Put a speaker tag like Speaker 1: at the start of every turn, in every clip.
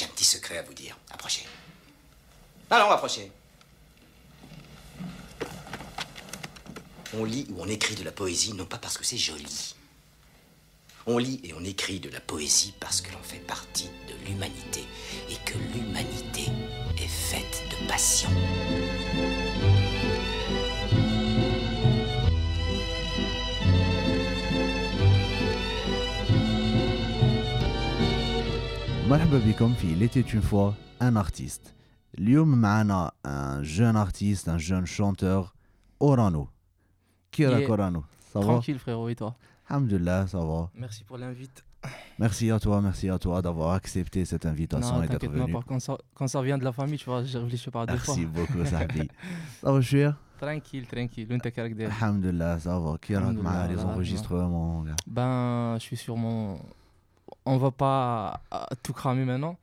Speaker 1: J'ai un petit secret à vous dire. Approchez. Allons, approchez. On lit ou on écrit de la poésie non pas parce que c'est joli. On lit et on écrit de la poésie parce que l'on fait partie de l'humanité et que l'humanité est faite de passion.
Speaker 2: مرحبا بكم في l'été une fois un artiste اليوم معنا un jeune artiste un jeune chanteur Orano qui est
Speaker 3: Yeah.
Speaker 2: Orano ça va
Speaker 3: Tranquille, frérot, et toi
Speaker 2: Alhamdulillah ça va
Speaker 3: Merci pour l'invite.
Speaker 2: merci à toi merci à toi d'avoir accepté cette invitation
Speaker 3: Non,
Speaker 2: et d'être
Speaker 3: t'inquiète pas,
Speaker 2: venu
Speaker 3: par- quand ça, quand ça vient de la famille, tu vois, je réfléchis pas deux fois.
Speaker 2: merci beaucoup صاحبي ça va شوية
Speaker 3: Tranquille, tranquille. وانت كارك داير
Speaker 2: Alhamdulillah ça va كي راك
Speaker 3: الحمد
Speaker 2: مع
Speaker 3: لله،
Speaker 2: les
Speaker 3: الله
Speaker 2: enregistrements gars
Speaker 3: Ben, je suis sur mon. on va pas euh, tout cramer maintenant.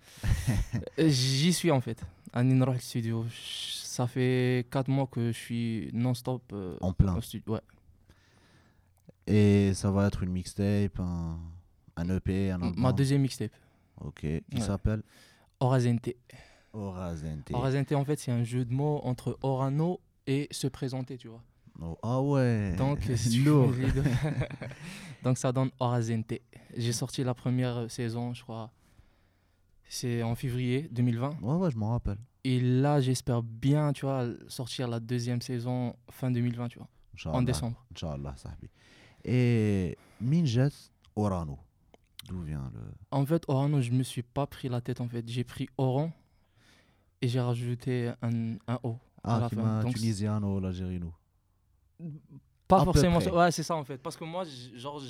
Speaker 3: J'y suis en fait. À Ninroh Studio. Ça fait 4 mois que je suis non-stop euh,
Speaker 2: en plein
Speaker 3: au studio. Ouais.
Speaker 2: et ça va être une mixtape un, un EP un album
Speaker 3: Ma deuxième mixtape,
Speaker 2: ok qui
Speaker 3: Ouais.
Speaker 2: s'appelle?
Speaker 3: Orazente.
Speaker 2: Orazente
Speaker 3: Orazente, en fait, c'est un jeu de mots entre Orano et se présenter, tu vois.
Speaker 2: Oh, ah ouais.
Speaker 3: Donc, si de... Donc ça donne Orazente. J'ai sorti la première saison, je crois. C'est en février 2020.
Speaker 2: Ouais, ouais, je m'en rappelle.
Speaker 3: Et là, j'espère bien, tu vois, sortir la deuxième saison fin 2020, tu vois. En décembre.
Speaker 2: Inch'Allah, sahbi. Et Minjet Orano. D'où vient le.
Speaker 3: En fait, Orano, je me suis pas pris la tête, en fait. J'ai pris Oran et j'ai rajouté un, un O.
Speaker 2: Ah, qui m'a Tunisiano, l'Algérino.
Speaker 3: Pas forcément. Ouais, c'est ça en fait. Parce que moi, genre,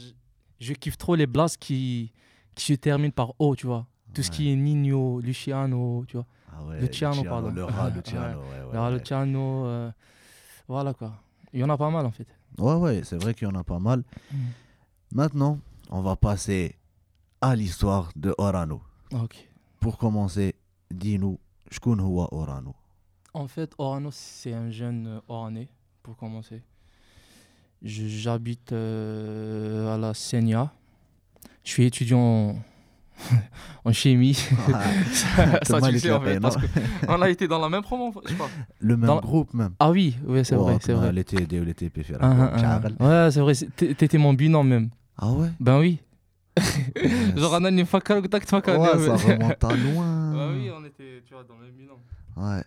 Speaker 3: je, kiffe trop les blasts qui, qui se terminent par O, tu vois. Tout ce qui est Nino, Luciano, tu vois.
Speaker 2: Ah ouais,
Speaker 3: Luciano, Luciano, pardon.
Speaker 2: Le rat Luciano, ouais.
Speaker 3: Le
Speaker 2: rat
Speaker 3: Luciano, euh, voilà quoi. Il y en a pas mal en fait.
Speaker 2: Ouais, ouais, c'est vrai qu'il y en a pas mal.
Speaker 3: Mm.
Speaker 2: Maintenant, on va passer à l'histoire de Orano.
Speaker 3: Ah, ok.
Speaker 2: Pour commencer, dis-nous, Shkun Orano
Speaker 3: En fait, Orano, c'est un jeune Oranais, pour commencer. J'habite euh, à la Senia. Je suis étudiant en, en chimie. ça, ça, tu le sais, en fait, parce qu'on a été dans la même promo, je crois.
Speaker 2: Le même
Speaker 3: Dans-
Speaker 2: groupe même.
Speaker 3: Ah oui, oui c'est vrai, c'est vrai.
Speaker 2: L'été l'été
Speaker 3: Ah, ah, ah. Ouais, c'est vrai. T'étais mon binôme même.
Speaker 2: Ah ouais?
Speaker 3: Ben oui.
Speaker 2: Ouais,
Speaker 3: Genre, on a une fois que tac, tac,
Speaker 2: Ouais, ça remonte à loin.
Speaker 3: Bah oui, on était, tu vois, dans le même binôme.
Speaker 2: Ouais.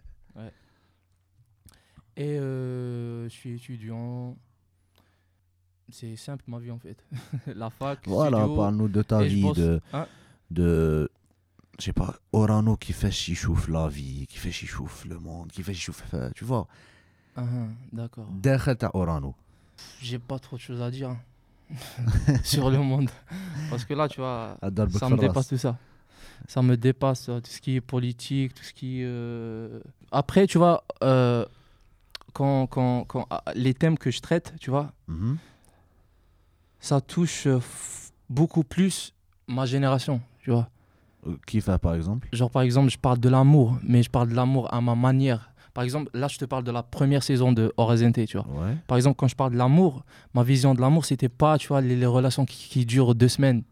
Speaker 3: Et euh, je suis étudiant. C'est simple ma vie en fait. la fac,
Speaker 2: Voilà, parle-nous de ta vie, de,
Speaker 3: Hein
Speaker 2: de, je sais pas, Orano qui fait chichouf la vie, qui fait chichouf le monde, qui fait chichouf, euh, tu vois.
Speaker 3: Ah, ah, D'accord.
Speaker 2: Derrière ta Orano.
Speaker 3: J'ai pas trop de choses à dire hein, sur le monde. Parce que là, tu vois, ça me dépasse tout ça. Ça me dépasse euh, tout ce qui est politique, tout ce qui est. euh, Après, tu vois, euh, quand, quand, quand, ah, les thèmes que je traite, tu vois,
Speaker 2: Mhm.
Speaker 3: Ça touche euh, beaucoup plus ma génération, tu vois.
Speaker 2: Euh, Qui fait par exemple?
Speaker 3: Genre, par exemple, je parle de l'amour, mais je parle de l'amour à ma manière. Par exemple, là, je te parle de la première saison de Horizonte, tu vois.
Speaker 2: Ouais.
Speaker 3: Par exemple, quand je parle de l'amour, ma vision de l'amour, c'était pas, tu vois, les, les relations qui, qui durent deux semaines.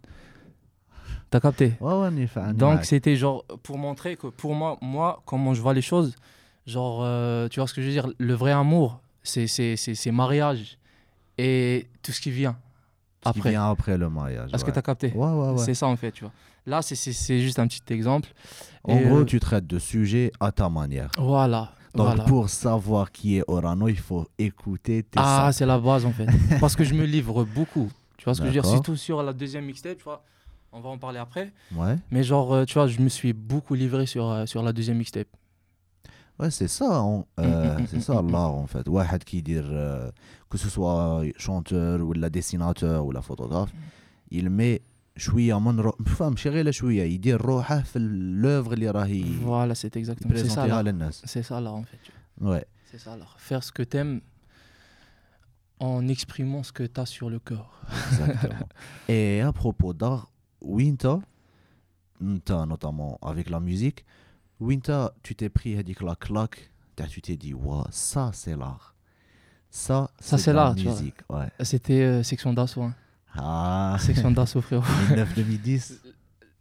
Speaker 3: T'as capté?
Speaker 2: Ouais, ouais,
Speaker 3: Donc, c'était genre pour montrer que pour moi, moi, comment je vois les choses, genre, euh, tu vois ce que je veux dire? Le vrai amour, c'est mariage et tout ce qui vient
Speaker 2: Ce qui
Speaker 3: après.
Speaker 2: vient après le mariage.
Speaker 3: Est-ce que tu as capté
Speaker 2: Ouais, ouais, ouais.
Speaker 3: C'est ça, en fait, tu vois. Là, c'est- juste un petit exemple.
Speaker 2: En
Speaker 3: Et,
Speaker 2: gros,
Speaker 3: euh,
Speaker 2: tu traites de sujets à ta manière.
Speaker 3: Voilà.
Speaker 2: Donc,
Speaker 3: voilà.
Speaker 2: pour savoir qui est Orano, il faut écouter tes
Speaker 3: Ah, c'est la base en fait. Parce que je me livre beaucoup. Tu vois ce que je veux dire? Surtout sur la deuxième mixtape, tu vois. On va en parler après.
Speaker 2: Ouais.
Speaker 3: Mais genre, euh, tu vois, je me suis beaucoup livré sur, euh, sur la deuxième mixtape.
Speaker 2: Ouais, c'est ça, on- euh,
Speaker 3: Mm, mm,
Speaker 2: c'est
Speaker 3: mm,
Speaker 2: ça
Speaker 3: mm,
Speaker 2: l'art en fait. واحد qui dire euh, que ce soit chanteur ou la dessinateur ou la photographe, il met شويه من رو... فهم ماشي غير شويه يدير روحه في l'œuvre اللي راهي
Speaker 3: Voilà, c'est exactement c'est ça.
Speaker 2: يبريزونتيها
Speaker 3: l'art.
Speaker 2: للناس.
Speaker 3: C'est ça là en fait. tu vois.
Speaker 2: Ouais.
Speaker 3: C'est ça l'art. Faire ce que t'aimes en exprimant ce que t'as sur le cœur.
Speaker 2: Exactement. Et à propos d'art, Winta, Winta notamment avec la musique, Winter, tu t'es pris à dit clac clac, tu t'es dit wow, ça c'est l'art. Ça,
Speaker 3: ça c'est l'art, tu
Speaker 2: musique. vois.
Speaker 3: C'était euh, section d'assaut. Hein.
Speaker 2: Ah.
Speaker 3: Section d'assaut frérot.
Speaker 2: 2009
Speaker 3: 2010.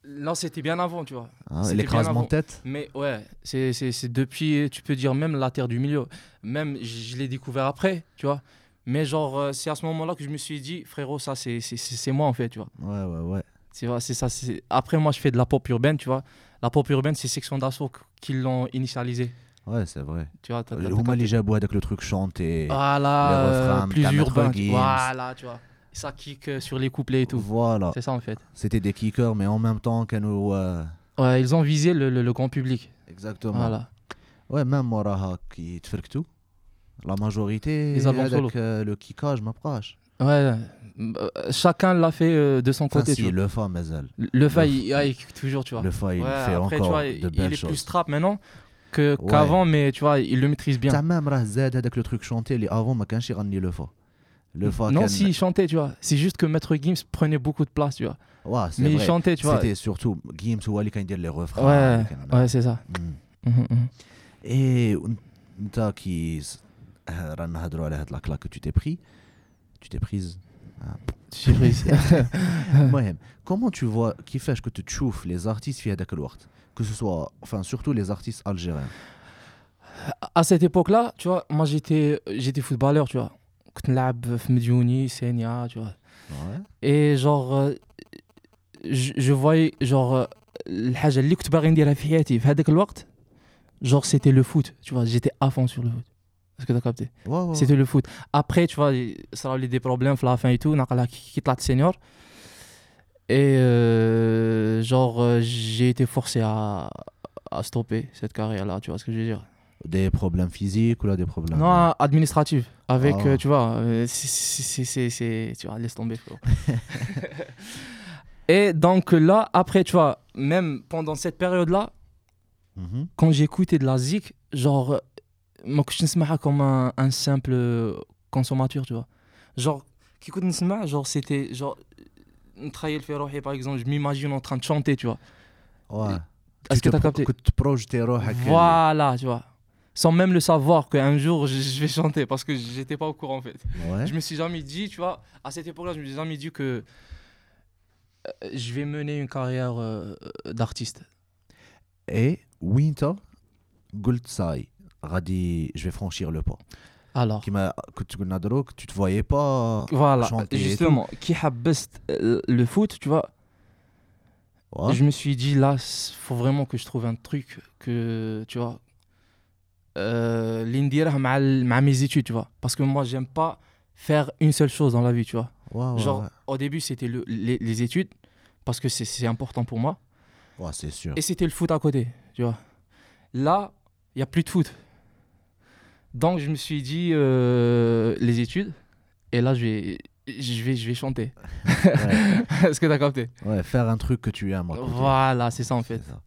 Speaker 3: Non, c'était bien avant, tu vois. Ah,
Speaker 2: L'écrasement de tête
Speaker 3: Mais ouais, c'est depuis, tu peux dire, même la terre du milieu. Même, je l'ai découvert après, tu vois. Mais genre, euh, c'est à ce moment-là que je me suis dit, frérot, ça, c'est moi, en fait, tu vois.
Speaker 2: Ouais, ouais, ouais.
Speaker 3: C'est ça. Après, moi, je fais de la pop urbaine, tu vois la pop urbaine, c'est Section d'Assaut qui l'ont initialisé.
Speaker 2: Ouais, c'est vrai.
Speaker 3: Tu vois, Houma
Speaker 2: les Jabois avec le truc chanté.
Speaker 3: Voilà,
Speaker 2: refrains,
Speaker 3: plus urbain. Voilà, tu vois. Ça kick euh, sur les couplets et tout.
Speaker 2: Voilà.
Speaker 3: C'est ça en fait.
Speaker 2: C'était des kickers, mais en même temps, qu'à nous. Euh,
Speaker 3: ouais, ils ont visé le, le, grand public.
Speaker 2: Exactement.
Speaker 3: Voilà.
Speaker 2: Ouais, même Moraha qui te fait
Speaker 3: tout. La
Speaker 2: majorité,
Speaker 3: avec
Speaker 2: euh, le kickage m'approche.
Speaker 3: Ouais, euh, chacun l'a fait euh, de son
Speaker 2: Enfin,
Speaker 3: côté.
Speaker 2: si,
Speaker 3: tu vois.
Speaker 2: le fa مازال.
Speaker 3: Le fa,
Speaker 2: le-
Speaker 3: il, ouais, il kick toujours, tu vois.
Speaker 2: Le fa il
Speaker 3: Ouais,
Speaker 2: fait
Speaker 3: après, tu
Speaker 2: encore
Speaker 3: vois,
Speaker 2: de
Speaker 3: il, il
Speaker 2: belles
Speaker 3: est plus
Speaker 2: choses.
Speaker 3: trap maintenant que-
Speaker 2: Ouais.
Speaker 3: qu'avant, mais tu vois, il le maîtrise bien.
Speaker 2: تاع même راه زاد هذاك le truc chanté اللي avant ما كانش يغني le fa. Le fa
Speaker 3: non,
Speaker 2: كان-
Speaker 3: si, il chantait, tu vois. C'est juste que Maître Gims prenait beaucoup de place, tu vois.
Speaker 2: Ouais, c'est
Speaker 3: Mais il
Speaker 2: vrai.
Speaker 3: chantait, tu vois.
Speaker 2: C'était surtout Gims هو اللي كان يدير les refrains.
Speaker 3: Ouais,
Speaker 2: كان-
Speaker 3: ouais, c'est ça.
Speaker 2: Mm.
Speaker 3: Mhm, mhm.
Speaker 2: Et انت كي س- آه، رانا نهضروا على هاد لا كلاك que tu t'es pris. Tu t'es prise.
Speaker 3: J'ai pris.
Speaker 2: المهم comment tu vois كيفاش كنت تشوف les artistes في هذاك الوقت que ce soit enfin surtout les artistes algériens
Speaker 3: à cette époque-là, tu vois, moi j'étais j'étais footballeur, tu vois. كنت نلعب في مديوني سينيا tu vois.
Speaker 2: ouais
Speaker 3: Et genre euh, je, je voyais genre euh, الحاجة اللي كنت باغي نديرها في حياتي في هذاك الوقت genre c'était le foot, tu vois, j'étais à fond sur le foot. Est-ce que t'as capté? C'était le foot. Après, tu vois, ça a eu des problèmes à la fin et tout. On a quitté la senior. Et euh, genre, euh, j'ai été forcé à, à stopper cette carrière-là, tu vois ce que je veux dire?
Speaker 2: Des problèmes physiques ou là des problèmes?
Speaker 3: Non, administratifs. Avec,
Speaker 2: ah.
Speaker 3: euh, tu vois, c'est. Tu vois, laisse tomber, frérot. et donc là, après, tu vois, même pendant cette période-là,
Speaker 2: mm -hmm.
Speaker 3: quand j'écoutais de la zik, genre euh, moi, je نسمعها comme un, un simple euh, consommateur, tu vois. Genre, qui écoute نسمع, genre, c'était genre. نتخيل في روحي, par exemple, je m'imagine en train de chanter, tu vois.
Speaker 2: ouais
Speaker 3: Est-ce que
Speaker 2: Tu te
Speaker 3: t'as
Speaker 2: pro-
Speaker 3: capté
Speaker 2: كنت تبروجتي روحك
Speaker 3: Voilà, tu vois. Sans même le savoir qu'un jour je, je vais chanter parce que j'étais pas au courant en fait.
Speaker 2: ouais
Speaker 3: Je me suis jamais dit, tu vois, à cette époque-là, je me suis jamais dit que euh, je vais mener une carrière euh, d'artiste.
Speaker 2: et وانت قلت صاي غادي je vais franchir le pas
Speaker 3: Alors,
Speaker 2: كيما كنت قلنا دروك tu te voyais pas
Speaker 3: voilà,
Speaker 2: chanter et
Speaker 3: justement, qui حبست euh, le foot, tu vois,
Speaker 2: Ouais.
Speaker 3: je me suis dit là, il faut vraiment que je trouve un truc que, tu vois, euh, اللي نديره مع ال- مع mes études, tu vois. Parce que moi, j'aime pas faire une seule chose dans la vie, tu vois.
Speaker 2: Ouais, ouais,
Speaker 3: Genre,
Speaker 2: ouais.
Speaker 3: au début, c'était le- les, les études, parce que c'est- c'est important pour moi.
Speaker 2: Ouais, c'est sûr
Speaker 3: Et c'était le foot à côté, tu vois. Là, il n'y a plus de foot. Donc, je me suis dit, euh, les études, et là, je vais, je vais, je vais chanter.
Speaker 2: Ouais.
Speaker 3: Est-ce que tu as capté
Speaker 2: Ouais, faire un truc que tu aimes à côté.
Speaker 3: Voilà, c'est ça en fait.
Speaker 2: C'est ça.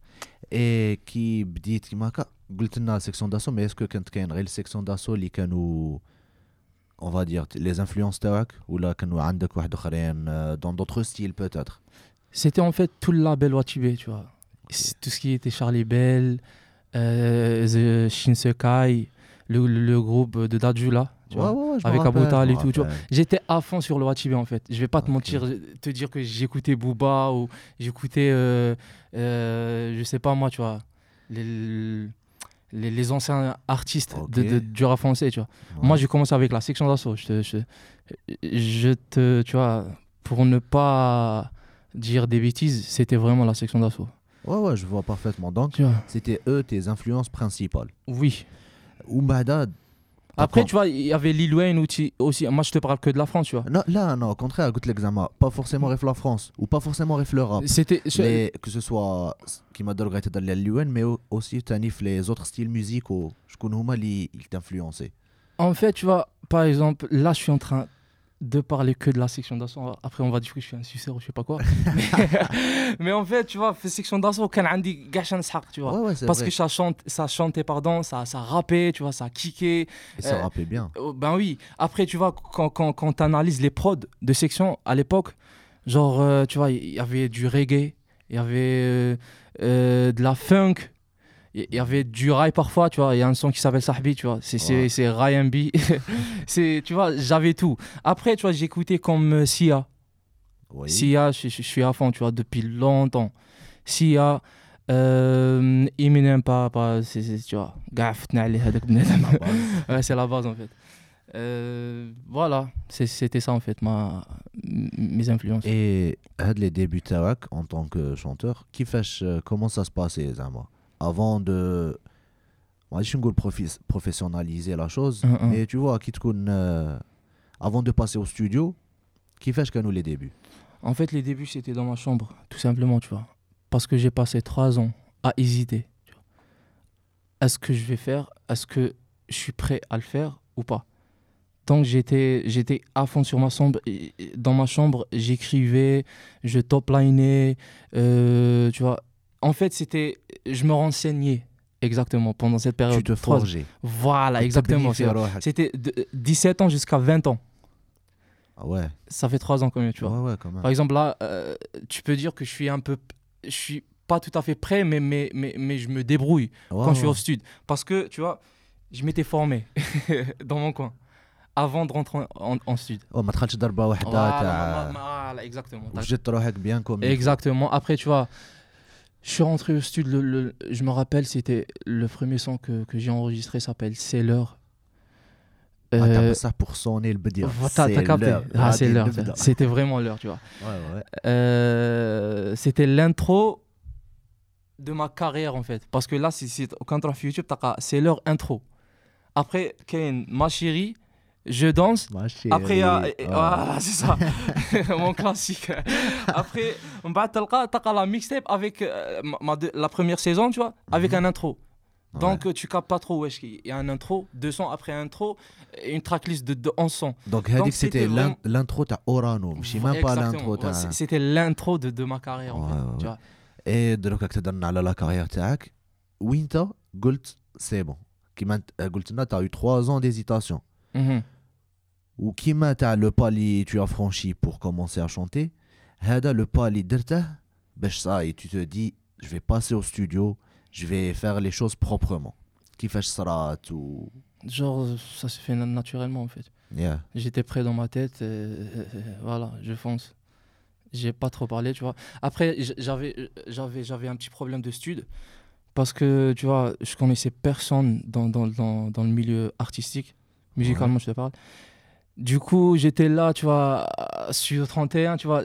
Speaker 2: Et كي بديت كيما هكا قلت لنا سيكسيون داسو مي اسكو كانت كاين غير السيكسيون داسو اللي كانوا اون فا دير لي انفلونس تاعك ولا كانوا عندك واحد اخرين دون دوتر ستيل بوتيتر
Speaker 3: C'était en fait tout le label Watibé, tu vois. C'est Tout ce qui était Charlie Bell, euh, The Shinsekai, le, groupe de Dadju là. tu vois. Avec Aboutal et tout. J'étais à fond sur le Watibé en fait. Je vais pas te mentir, te dire que j'écoutais Booba ou j'écoutais, euh, euh, je sais pas moi, tu vois, les, les, les anciens artistes de,
Speaker 2: Ok.
Speaker 3: de- du rap français, tu vois. Moi, j'ai commencé avec la section d'assaut. Je te, je, je te, tu vois, pour ne pas dire des bêtises, c'était vraiment la section d'assaut.
Speaker 2: Ouais, ouais, je vois parfaitement. Donc, c'était eux tes influences principales.
Speaker 3: Oui.
Speaker 2: Oumada.
Speaker 3: Après, tu vois, il y avait Lil Wayne aussi. Moi, je te parle que de la France, tu vois.
Speaker 2: Non, là, non, au contraire, écoute l'examen. Pas forcément ref la France ou pas forcément ref l'Europe.
Speaker 3: C'était.
Speaker 2: Mais que ce soit qui m'a donné le Lil Wayne, mais aussi Tanif, les autres styles musicaux. Je connais Houma, il t'influençait.
Speaker 3: En fait, tu vois, par exemple, là, je suis en train de parler que de la section d'assaut. Après, on va dire que je suis un suceur ou je sais pas quoi. mais, en fait, tu vois, section d'assaut, quand Andy Gachan Shark, tu vois. Parce que ça, chante, ça chantait, pardon, ça, ça rappait, tu vois, ça kickait.
Speaker 2: Et ça
Speaker 3: euh,
Speaker 2: bien.
Speaker 3: Oh, ben oui. Après, tu vois, quand, quand, quand tu analyses les prods de section à l'époque, genre, euh, tu vois, il y avait du reggae, il y avait euh, euh, de la funk, il y avait du rail parfois, tu vois. Il y a un son qui s'appelle Sahbi, tu vois. C'est c'est Ryan B. c'est, tu vois, j'avais tout. Après, tu vois, j'écoutais comme euh, Sia. Sia, je, suis à fond, tu vois, depuis longtemps. Sia, euh, Eminem, pas, pas c'est, tu vois, c'est la base en fait. Euh, voilà, c'était ça en fait, ma, mes influences.
Speaker 2: Et les débuts Tarak en tant que chanteur, qui fait, euh, comment ça se passe, les amas avant de moi je professionnaliser la chose.
Speaker 3: Mm, mm.
Speaker 2: Mais tu vois euh, avant de passer au studio qui fait que nous les débuts?
Speaker 3: En fait les débuts c'était dans ma chambre tout simplement tu vois. Parce que j'ai passé trois ans à hésiter tu est-ce que je vais faire? Est-ce que je suis prêt à le faire ou pas? Donc j'étais j'étais à fond sur ma chambre dans ma chambre j'écrivais je toplinais euh, tu vois. En fait, c'était... Je me renseignais, exactement, pendant cette période.
Speaker 2: tu te
Speaker 3: Trois-
Speaker 2: forgeais
Speaker 3: Voilà, exactement.
Speaker 2: تبني
Speaker 3: c'est
Speaker 2: في
Speaker 3: vrai.
Speaker 2: روحك.
Speaker 3: C'était de 17 ans jusqu'à 20 ans.
Speaker 2: ah ouais
Speaker 3: Ça fait trois ans quand même, tu vois.
Speaker 2: ouais ouais quand même
Speaker 3: Par exemple, là, euh, tu peux dire que je suis un peu. Je suis pas tout à fait prêt, mais, mais, mais, mais je me débrouille
Speaker 2: Ouais,
Speaker 3: quand je suis
Speaker 2: ouais.
Speaker 3: au stud. Parce que, tu vois, je m'étais formé dans mon coin avant de rentrer en, en, en stud.
Speaker 2: Oh, ما دخلتش ضربه واحده
Speaker 3: Voilà,
Speaker 2: تاع
Speaker 3: voilà, exactement. T'as-
Speaker 2: وجدت روحك bien comme il faut.
Speaker 3: Exactement. Après, tu vois, je suis rentré au studio, je me rappelle, c'était le premier son que, j'ai enregistré s'appelle C'est l'heure.
Speaker 2: Ah,
Speaker 3: euh,
Speaker 2: ça pour sonner le
Speaker 3: bedir. C'est
Speaker 2: l'heure.
Speaker 3: Ah,
Speaker 2: ah,
Speaker 3: c'était vraiment l'heure, tu vois. Euh, c'était l'intro de ma carrière, en fait. Parce que là, quand on fait YouTube, c'est l'heure intro. Après, Kane, ma chérie, je danse. Après,
Speaker 2: euh,
Speaker 3: euh,
Speaker 2: ah.
Speaker 3: ah c'est ça, mon classique. Après, on va la mixtape avec euh, la première saison, tu vois, avec
Speaker 2: mhm.
Speaker 3: un intro. Donc euh, tu capes pas trop, wesh. Il y a un intro, deux sons après intro, et une tracklist de, 11 sons.
Speaker 2: Donc,
Speaker 3: c'était
Speaker 2: l'intro de Orano, je sais même pas l'intro.
Speaker 3: C'était l'intro de, ma carrière. Tu vois.
Speaker 2: Et de l'occasion que tu as la carrière, Winter, Gold, c'est bon. Qui m'a tu as eu trois ans d'hésitation.
Speaker 3: Mm-hmm.
Speaker 2: ou Mm -hmm. Ou le pas li tu as franchi pour commencer à chanter, le pas ça et tu te dis je vais passer au studio, je vais faire les choses proprement. Qui fait ça tout
Speaker 3: Genre ça se fait naturellement en fait. J'étais prêt dans ma tête, euh, euh, euh, voilà, je fonce. J'ai pas trop parlé, tu vois. Après, j'avais, j'avais un petit problème de stud parce que, tu vois, je connaissais personne dans, dans, dans, dans le milieu artistique. Musicalement, ouais. je te parle. Du coup, j'étais là, tu vois, sur 31, tu vois,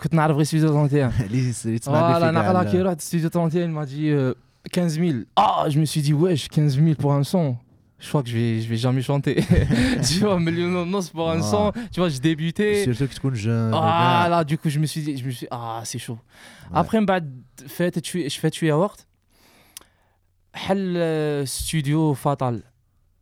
Speaker 3: quand on a le studio 31. voilà, Nakala qui est là, studio 31, il m'a dit euh, 15 000. Ah, je me suis dit, wesh, 15 000 pour un son. Je crois que je vais, je vais jamais chanter. tu vois, million de pour un son. Tu vois, je débutais.
Speaker 2: Surtout que tu jeune.
Speaker 3: Ah, là, du coup, je me suis dit, je me suis ah, c'est chaud. Ouais. Après, bah, fait, je fais tuer Award. Hal euh, studio Fatal.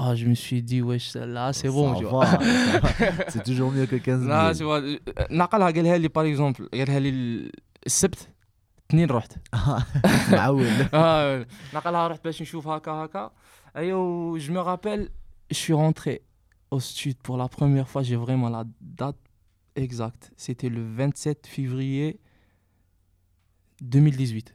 Speaker 3: ah je me suis dit wesh là c'est bon
Speaker 2: Ça
Speaker 3: tu
Speaker 2: va,
Speaker 3: vois
Speaker 2: ça va. c'est toujours mieux que 15
Speaker 3: لا
Speaker 2: 000
Speaker 3: tu vois نقلها قالها لي باغ اكزومبل قالها لي السبت اثنين رحت
Speaker 2: معول
Speaker 3: Ah, نقلها رحت باش نشوف هكا هكا ايوا je me rappelle je suis rentré au stud pour la première fois j'ai vraiment la date exacte c'était le 27 février 2018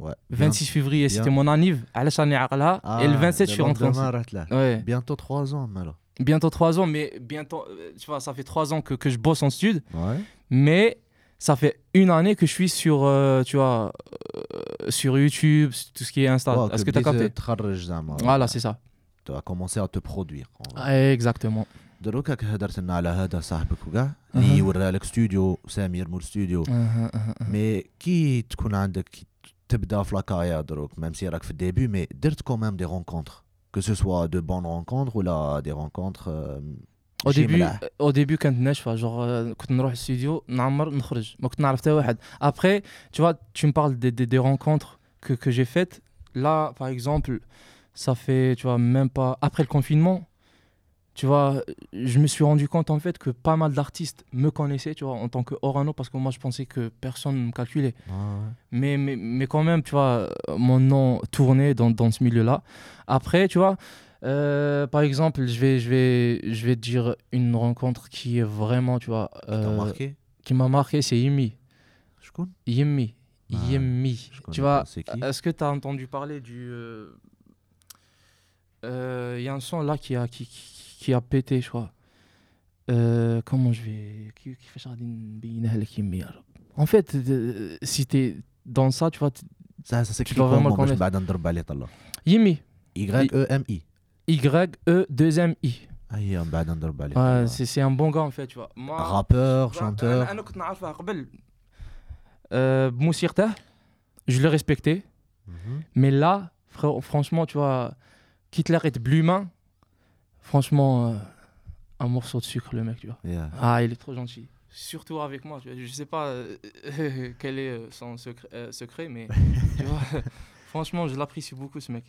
Speaker 2: ouais
Speaker 3: 26 février
Speaker 2: bien.
Speaker 3: c'était mon anniv علاش راني عاقلها et le 27 je suis rentré en stud.
Speaker 2: رحت له
Speaker 3: ouais
Speaker 2: bientôt 3 ans مالا
Speaker 3: bientôt 3 ans mais bientôt euh, tu vois ça fait 3 ans que, que je bosse en stud
Speaker 2: ouais
Speaker 3: mais ça fait une année que je suis sur euh, tu vois euh, sur YouTube tout ce qui est Insta
Speaker 2: Ouais,
Speaker 3: est-ce que tu as
Speaker 2: بديت
Speaker 3: capté
Speaker 2: تخرج زعما
Speaker 3: voilà c'est ça
Speaker 2: tu as commencé à te produire en vrai.
Speaker 3: exactement
Speaker 2: دروك هاك هدرت لنا على هذا صاحبك وكاع اللي
Speaker 3: أها.
Speaker 2: ورالك ستوديو سمير مول ستوديو
Speaker 3: أها، أها، أها.
Speaker 2: مي كي تكون عندك كي تبدا في لاكارير دروك ميم سي راك في الديبي مي درت كومام دي رونكونتر que ce soit de bonnes rencontres ou là des rencontres euh,
Speaker 3: au
Speaker 2: ماشي
Speaker 3: début
Speaker 2: ملاح.
Speaker 3: au début كانت ناشفه جور كنت نروح الاستوديو نعمر نخرج ما كنت نعرف حتى واحد après tu vois tu me parles des, des, des rencontres que, que j'ai faites là par exemple ça fait tu vois même pas après le confinement tu vois, je me suis rendu compte en fait que pas mal d'artistes me connaissaient, tu vois, en tant que Orano, parce que moi je pensais que personne ne me calculait.
Speaker 2: Ouais.
Speaker 3: Mais, mais, mais quand même, tu vois, mon nom tournait dans, dans ce milieu-là. Après, tu vois, euh, par exemple, je vais, je, vais, je vais te dire une rencontre qui est vraiment, tu vois, euh,
Speaker 2: marqué?
Speaker 3: qui m'a marqué, c'est Yimi.
Speaker 2: Je connais.
Speaker 3: Yimi.
Speaker 2: Ah,
Speaker 3: Yemi.
Speaker 2: je connais
Speaker 3: Tu vois, est-ce que tu as entendu parler du. euh, euh, Il y a un son là qui a, qui, qui, qui a pété, je crois. Euh, comment je vais. En fait, euh, si t'es dans ça, tu vois.
Speaker 2: Ça, ça s'écrit
Speaker 3: vraiment
Speaker 2: comme ça.
Speaker 3: Yemi.
Speaker 2: Y-E-M-I.
Speaker 3: Y-E-2-M-I. Ouais, c'est un bon gars en fait, tu vois. Moi,
Speaker 2: Rappeur, chanteur.
Speaker 3: Euh, je le respectais.
Speaker 2: Mm -hmm.
Speaker 3: Mais là, franchement, tu vois, Hitler est blumant. Franchement, euh, un morceau de sucre, le mec, tu vois. Ah, il est trop gentil. Surtout avec moi, tu vois. Je sais pas euh, quel est euh, son secret, mais franchement, je l'apprécie beaucoup, ce mec.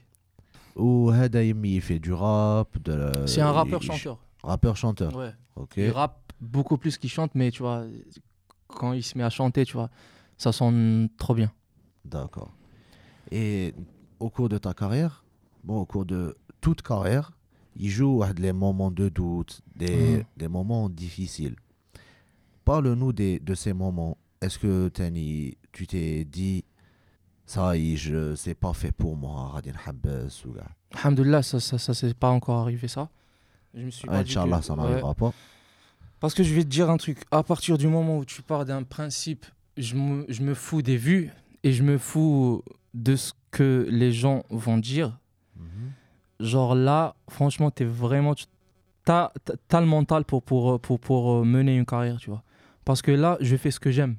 Speaker 2: Ou oh, Hadaimi, il fait du rap. De.
Speaker 3: C'est un
Speaker 2: rappeur-chanteur. Rappeur-chanteur.
Speaker 3: Ouais.
Speaker 2: Ok.
Speaker 3: Il rappe beaucoup plus qu'il chante, mais tu vois, quand il se met à chanter, tu vois, ça sonne trop bien.
Speaker 2: D'accord. Et au cours de ta carrière, bon, au cours de toute carrière, il joue à des moments de doute, des, mm. moments difficiles. Parle-nous de, ces moments. Est-ce que Tani, tu t'es dit, ça je c'est pas fait pour moi, Radin Habbas ou
Speaker 3: Alhamdulillah, ça, ça, ça c'est pas encore arrivé ça. Je me suis pas Inch'Allah, dit que...
Speaker 2: ça n'arrivera ouais. pas.
Speaker 3: Parce que je vais te dire un truc, à partir du moment où tu pars d'un principe, je me, je me fous des vues et je me fous de ce que les gens vont dire.
Speaker 2: Mhm
Speaker 3: genre là, franchement, t'es vraiment, t'as as, as le mental pour, pour, pour, pour euh, mener une carrière, tu vois. Parce que là, je fais ce que j'aime.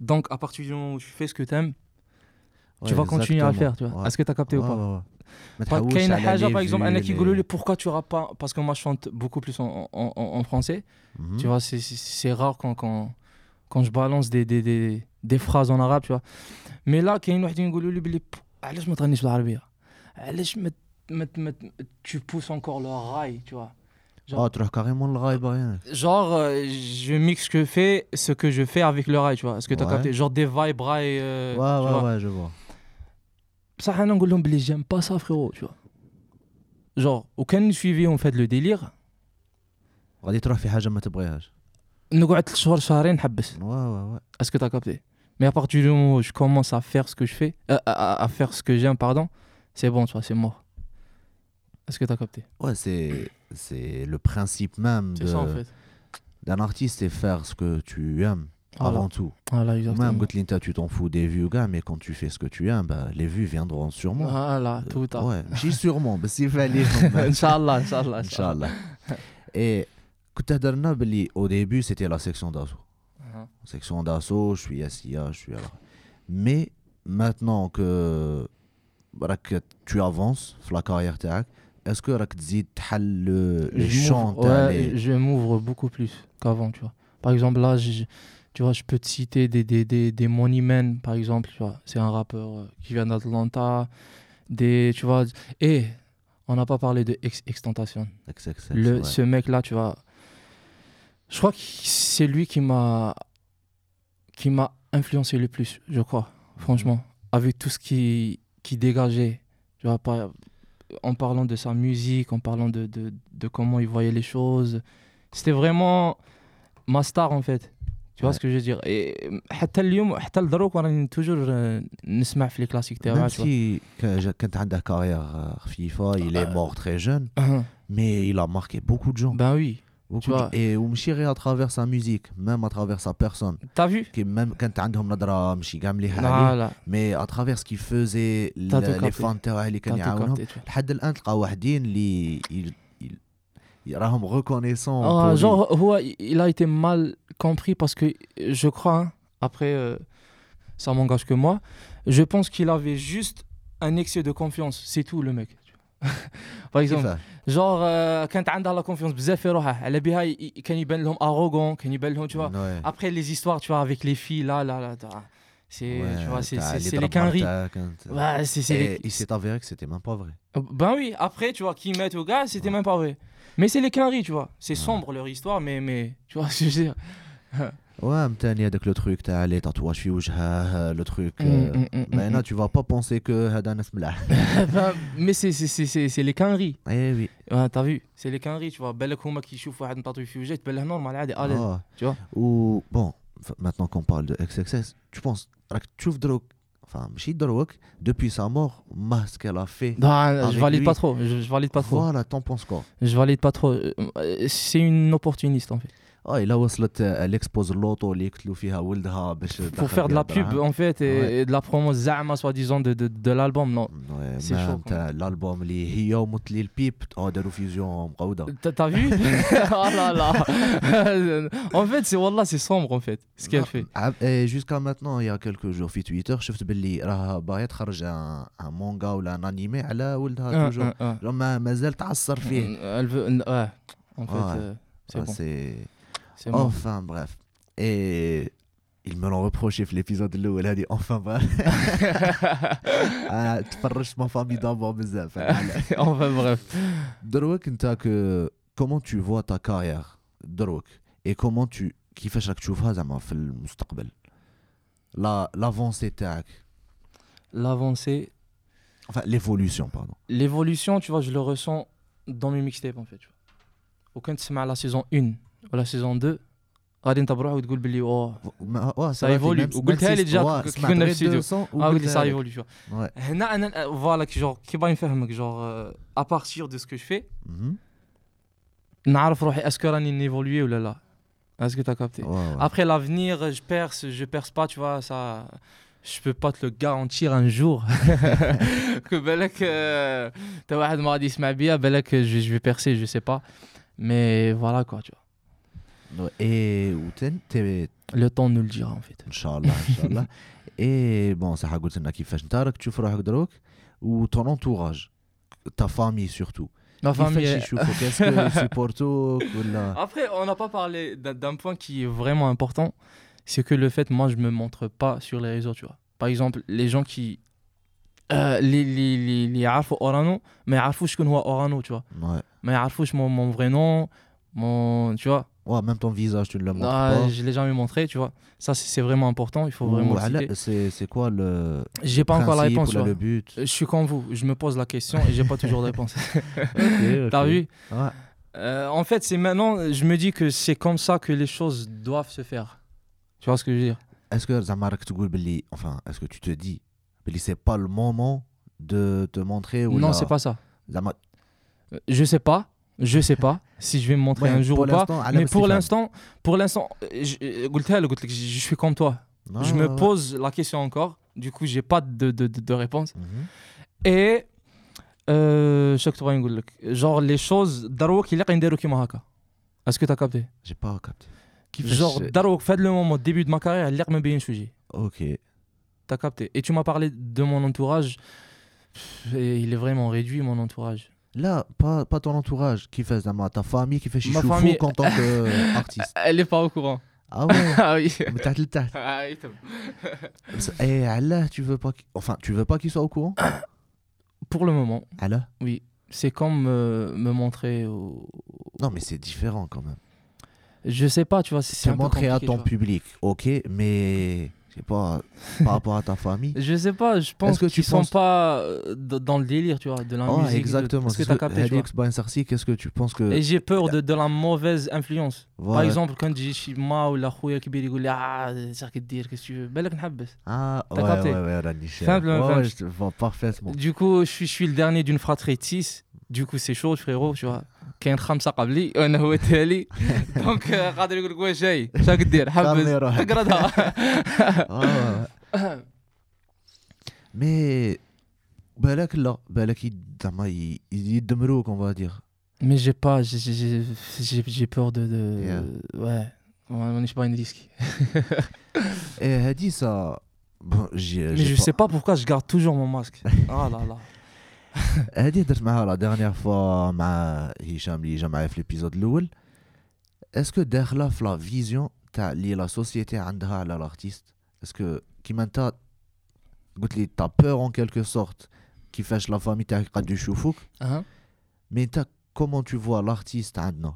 Speaker 3: Donc, à partir du moment où tu fais ce que t'aimes,
Speaker 2: ouais, tu
Speaker 3: vas exactement. continuer à le faire, tu vois.
Speaker 2: Ouais.
Speaker 3: Est-ce que t'as capté
Speaker 2: ouais, ou pas
Speaker 3: par exemple, un qui
Speaker 2: les...
Speaker 3: pourquoi tu rappes pas? Parce que moi, je chante beaucoup plus en, en, en français.
Speaker 2: Mm -hmm.
Speaker 3: Tu vois, c'est rare quand, quand, quand, je balance des, des, des, des, phrases en arabe, tu vois. Mais là, il y a une qui me dit, pourquoi je ne chante pas en arabe tu pousses encore le rail tu vois
Speaker 2: اه تروح كاريمون للغايبه يعني
Speaker 3: genre euh, je mixe ce que je fais ce que je fais avec le rail tu vois est-ce que tu as
Speaker 2: Ouais.
Speaker 3: capté genre des vibes rail euh,
Speaker 2: ouais
Speaker 3: tu
Speaker 2: ouais
Speaker 3: vois.
Speaker 2: ouais je vois
Speaker 3: بصح انا نقول لهم بلي j'aime pas ça frérot tu vois genre وكان suivi en fait le délire
Speaker 2: غادي تروح في حاجه ما تبغيهاش
Speaker 3: نقعد ثلاث شهور شهرين نحبس
Speaker 2: ouais ouais ouais
Speaker 3: Est-ce que tu as capté Mais à partir du moment où je commence à faire ce que je fais, euh, à, à- à faire ce que j'aime, pardon, c'est bon, tu vois, c'est mort. est-ce que tu as capté?
Speaker 2: Ouais, c'est, c'est le principe même d'un artiste, c'est faire ce que tu aimes avant tout. Même quand tu t'en fous des vues, gars, mais quand tu fais ce que tu aimes, bah, les vues viendront sûrement.
Speaker 3: Ah là, tout à
Speaker 2: Ouais, j'y sûrement, mais c'est valide.
Speaker 3: Inch'Allah, Inch'Allah.
Speaker 2: Inch'Allah. Et au début, c'était la section d'assaut.
Speaker 3: Uh-huh.
Speaker 2: Section d'assaut, je suis SIA, je suis à la... Mais maintenant que tu avances, la carrière, est-ce que Rakdzi t'hal le, chant
Speaker 3: ouais. Je m'ouvre beaucoup plus qu'avant, tu vois. Par exemple, là, je, tu vois, je peux te citer des, des, des, des Money Men, par exemple, tu vois. C'est un rappeur euh, qui vient d'Atlanta. Des, tu vois, et on n'a pas parlé de ex Extentation.
Speaker 2: Ex -ex
Speaker 3: le,
Speaker 2: ouais.
Speaker 3: Ce mec-là, tu vois, je crois que c'est lui qui m'a qui m'a influencé le plus, je crois, franchement, avec tout ce qui qui dégageait, tu vois, par, en parlant de sa musique, en parlant de, de, de comment il voyait les choses. C'était vraiment ma star, en fait. Tu vois
Speaker 2: Ouais.
Speaker 3: ce que je veux dire Et حتى اليوم حتى لدروك راني توجور آه، نسمع في لي كلاسيك
Speaker 2: Même
Speaker 3: تاعو tu vois.
Speaker 2: si que- كانت عنده carrière euh, خفيفة il est
Speaker 3: Euh,
Speaker 2: mort très jeune mais il a marqué beaucoup de gens
Speaker 3: ben oui,
Speaker 2: beaucoup
Speaker 3: tu
Speaker 2: de
Speaker 3: vois.
Speaker 2: gens. et ومشي غير à travers sa musique même à travers sa personne
Speaker 3: t'as vu
Speaker 2: qui même كانت عندهم نظرة ماشي كاع مليحة عليه
Speaker 3: Voilà,
Speaker 2: mais à travers ce qu'il faisait
Speaker 3: T'as tout
Speaker 2: ل- les
Speaker 3: capté.
Speaker 2: fans تاعه اللي
Speaker 3: t'as
Speaker 2: كان
Speaker 3: tout
Speaker 2: يعاونهم
Speaker 3: capté, tu vois.
Speaker 2: لحد الان تلقى واحدين اللي il- il- il- راهم reconnaissants
Speaker 3: Ah,
Speaker 2: pour lui.
Speaker 3: genre, ouais, il a été mal compris parce que je crois, hein, après, euh, ça m'engage que moi, je pense qu'il avait juste un excès de confiance, c'est tout le mec. Par exemple,
Speaker 2: كيفاه
Speaker 3: genre, euh, كانت عندها la confiance بزاف في روحها على بها ي- ي- كان يبان لهم arrogant كان يبان لهم tu vois
Speaker 2: Ouais.
Speaker 3: après les histoires tu vois avec les filles là là là t'as- C'est
Speaker 2: Ouais,
Speaker 3: tu vois, c'est-
Speaker 2: t'as
Speaker 3: c'est
Speaker 2: les
Speaker 3: c'est les
Speaker 2: draps
Speaker 3: quinries.
Speaker 2: Marta, quand-
Speaker 3: Ouais, c'est c'est
Speaker 2: Et
Speaker 3: les-
Speaker 2: il s'est avéré que c'était même pas vrai.
Speaker 3: Ben oui, après, tu vois, qui mettent au gars, c'était
Speaker 2: Ouais.
Speaker 3: même pas vrai. Mais c'est les quinries, tu vois. C'est sombre leur histoire, mais, mais tu vois ce que je veux dire.
Speaker 2: Ouais, avec le truc, t'as les tatouages le truc.
Speaker 3: Mm,
Speaker 2: euh.
Speaker 3: mm, mm,
Speaker 2: maintenant, tu vas pas penser que
Speaker 3: euh, Mais c'est les canneries.
Speaker 2: Eh oui.
Speaker 3: T'as vu, c'est les canneries, tu vois. Belle Kouma qui chauffe un tatouage fusée, belle normal,
Speaker 2: ah.
Speaker 3: tu vois.
Speaker 2: Ou bon, maintenant qu'on parle de XXS, tu penses, tu Drog, enfin, Michi Drog, depuis sa mort, ce qu'elle a fait.
Speaker 3: Non, je valide pas trop. Je valide pas trop.
Speaker 2: Voilà, t'en penses quoi?
Speaker 3: Je valide pas trop. Euh, c'est une opportuniste en fait.
Speaker 2: اه الا وصلت الاكسبوز اللوطو اللي يقتلوا فيها ولدها باش
Speaker 3: Pour
Speaker 2: تدخل
Speaker 3: faire de
Speaker 2: فيها
Speaker 3: la pub
Speaker 2: الدراهم.
Speaker 3: en fait et,
Speaker 2: Ouais.
Speaker 3: et de la promo زعما soi-disant de, de, de l'album. Non.
Speaker 2: Ouais,
Speaker 3: C'est
Speaker 2: même
Speaker 3: chaud,
Speaker 2: تاع الالبوم اللي هي ومثلي البيب اه داروا فيزيون مقوده
Speaker 3: T'as t'as vu Oh là là En fait, c'est Wallah, c'est sombre en fait, ce qu'elle fait.
Speaker 2: عب- إيه، jusqu'à maintenant il y a quelques jours في تويتر شفت باللي راه باغي تخرج ان ان مونغا ولا ان انيمي على ولدها
Speaker 3: Un,
Speaker 2: توجور
Speaker 3: un, un.
Speaker 2: genre ما مازال تعصر فيه
Speaker 3: Elle veut. Ouais. En fait,
Speaker 2: Ouais.
Speaker 3: euh, c'est
Speaker 2: Ah,
Speaker 3: bon.
Speaker 2: c'est
Speaker 3: C'est bon.
Speaker 2: enfin bref et ils me l'ont reproché في l'épisode الاول هذه enfin bref آه، تفرجت ما فامي دابور بزاف
Speaker 3: enfin bref.
Speaker 2: دروك انت que comment tu vois ta carrière دروك et comment tu كيفاش راك تشوفها زعما في المستقبل لا l'avancée تاعك
Speaker 3: L'avancée,
Speaker 2: enfin l'évolution pardon
Speaker 3: l'évolution, tu vois, je le ressens dans mes mixtapes en fait. Tu vois. وكنت تسمع la saison 1 ولا saison 2 غادي انت بروحك وتقول باللي اوه
Speaker 2: ما- ouais,
Speaker 3: Ça évolue. وقلتها لي ديجا كي كنا في الاستوديو. اه قلت لي ça évolue tu vois.
Speaker 2: Ouais.
Speaker 3: هنا انا فوالا كي جور كي باغي نفهمك جور ا بارتير دو سكو جو في
Speaker 2: Mhm.
Speaker 3: نعرف روحي اسكو راني نيفولوي ولا لا اسكو تا كابتي
Speaker 2: Ouais, ouais.
Speaker 3: Après l'avenir, je perce, je perce pas, tu vois, ça, je peux pas te le garantir un jour. que بالك euh, t'as واحد ما غادي يسمع بيا بالك je, je vais percer, je sais pas. Mais voilà quoi, tu vois.
Speaker 2: Ouais. et وتن تي
Speaker 3: Le temps nous le dira en fait.
Speaker 2: ان شاء الله ان شاء الله اي بون صح قلت لنا كيفاش انت راك تشوف روحك دروك و ton entourage ta famille surtout
Speaker 3: Ma famille.
Speaker 2: كيفاش
Speaker 3: est-
Speaker 2: يشوفوك اسكو يسيبورتوك ولا
Speaker 3: Après, on n'a pas parlé d'un d'un point qui est vraiment important, c'est que le fait, moi, je me montre pas sur les réseaux, tu vois. Par exemple, les gens qui. Euh, les les les les يعرفوا Orano, mais يعرفوا شكون هو Orano, tu vois.
Speaker 2: ouais
Speaker 3: ما يعرفوش mon, mon vrai nom, mon, tu vois.
Speaker 2: Même ton visage, tu ne le
Speaker 3: ah,
Speaker 2: pas.
Speaker 3: Je l'ai jamais montré, tu vois. Ça, c'est vraiment important. Il faut vraiment.
Speaker 2: C'est quoi le.
Speaker 3: J'ai pas encore la réponse.
Speaker 2: Le but?
Speaker 3: Je suis comme vous. Je me pose la question et j'ai pas toujours de réponse. okay, T'as vu? Euh, en fait, c'est maintenant, je me dis que c'est comme ça que les choses doivent se faire. Tu vois ce que je veux dire?
Speaker 2: Est-ce que Zamarek enfin, est-ce que tu te dis, c'est pas le moment de te montrer ou
Speaker 3: Non, c'est pas ça. Euh, je sais pas je sais pas si je vais me montrer un jour ou pas mais pour l'instant pour l'instant euh, je, je, suis comme toi. Je me pose la question encore. Du coup j'ai pas de, de, de réponse.
Speaker 2: Mm -hmm.
Speaker 3: et euh, genre les choses est-ce que tu as capté?
Speaker 2: J'ai pas capté.
Speaker 3: Genre darouk fait le moment début de ma carrière l'air me bien sujet
Speaker 2: ok.
Speaker 3: Tu as capté. Et tu m'as parlé de mon entourage. Il est vraiment réduit mon entourage.
Speaker 2: Là, pas, pas ton entourage qui fait Zama, ta famille qui fait chichoufou
Speaker 3: famille...
Speaker 2: en tant qu'artiste.
Speaker 3: Euh, Elle est pas au courant.
Speaker 2: Ah ouais?
Speaker 3: Ah oui.
Speaker 2: Mais t'as le tact.
Speaker 3: Ah oui.
Speaker 2: Et eh, Allah, tu veux pas qu'il... Enfin, tu soit au courant?
Speaker 3: Pour le moment.
Speaker 2: Allah?
Speaker 3: Oui. C'est comme me, me montrer au...
Speaker 2: Non, mais c'est différent quand même.
Speaker 3: Je sais pas, tu vois. C'est
Speaker 2: Te montrer à ton public, ok, mais pas, par rapport à ta famille.
Speaker 3: Je sais pas, je pense
Speaker 2: que tu
Speaker 3: penses... sont pas euh, dans le délire, tu vois, de la
Speaker 2: ah.
Speaker 3: Exactement. De... Est-ce que,
Speaker 2: que
Speaker 3: t'as capté, tu
Speaker 2: qu'est-ce que tu penses que...
Speaker 3: Et j'ai peur de, de, la mauvaise influence. Par exemple, quand j'ai Shima ou la Khouya qui dit Ah, c'est ça que dire, que tu veux
Speaker 2: Ah, ouais, ouais, ouais,
Speaker 3: la
Speaker 2: ouais, ouais, je te vois parfaitement.
Speaker 3: Du coup, je suis, le dernier d'une fratrie de 6. Du coup, c'est chaud, frérot, tu vois. كاين خمسة قبلي وانا هو التالي دونك آه، قادر يقول لك واش جاي شاك دير حبس
Speaker 2: كمل روحك.
Speaker 3: اقردها
Speaker 2: Ah, ouais, ouais. Mais. بالك لا بالك يد- زعما ي- يدمروك on va dire
Speaker 3: Mais j'ai pas, j'ai- j'ai j'ai- j'ai- j'ai peur de. de
Speaker 2: Yeah.
Speaker 3: Ouais, مانيش باغي نريسكي.
Speaker 2: et هادي ça bon j'ai
Speaker 3: Mais je sais pas pourquoi je garde toujours mon masque. Ah là là.
Speaker 2: هادي درت معاها لا ديرنيير فوا مع هشام اللي جا معايا في ليبيزود الاول اسكو داخله في لا فيزيون تاع اللي لا سوسيتي عندها على لارتيست اسكو كيما انت قلت لي تا بور ان كيلكو سورت كيفاش لا فامي تاعك قاعد يشوفوك
Speaker 3: أها.
Speaker 2: مي انت كومون تو فوا لارتيست عندنا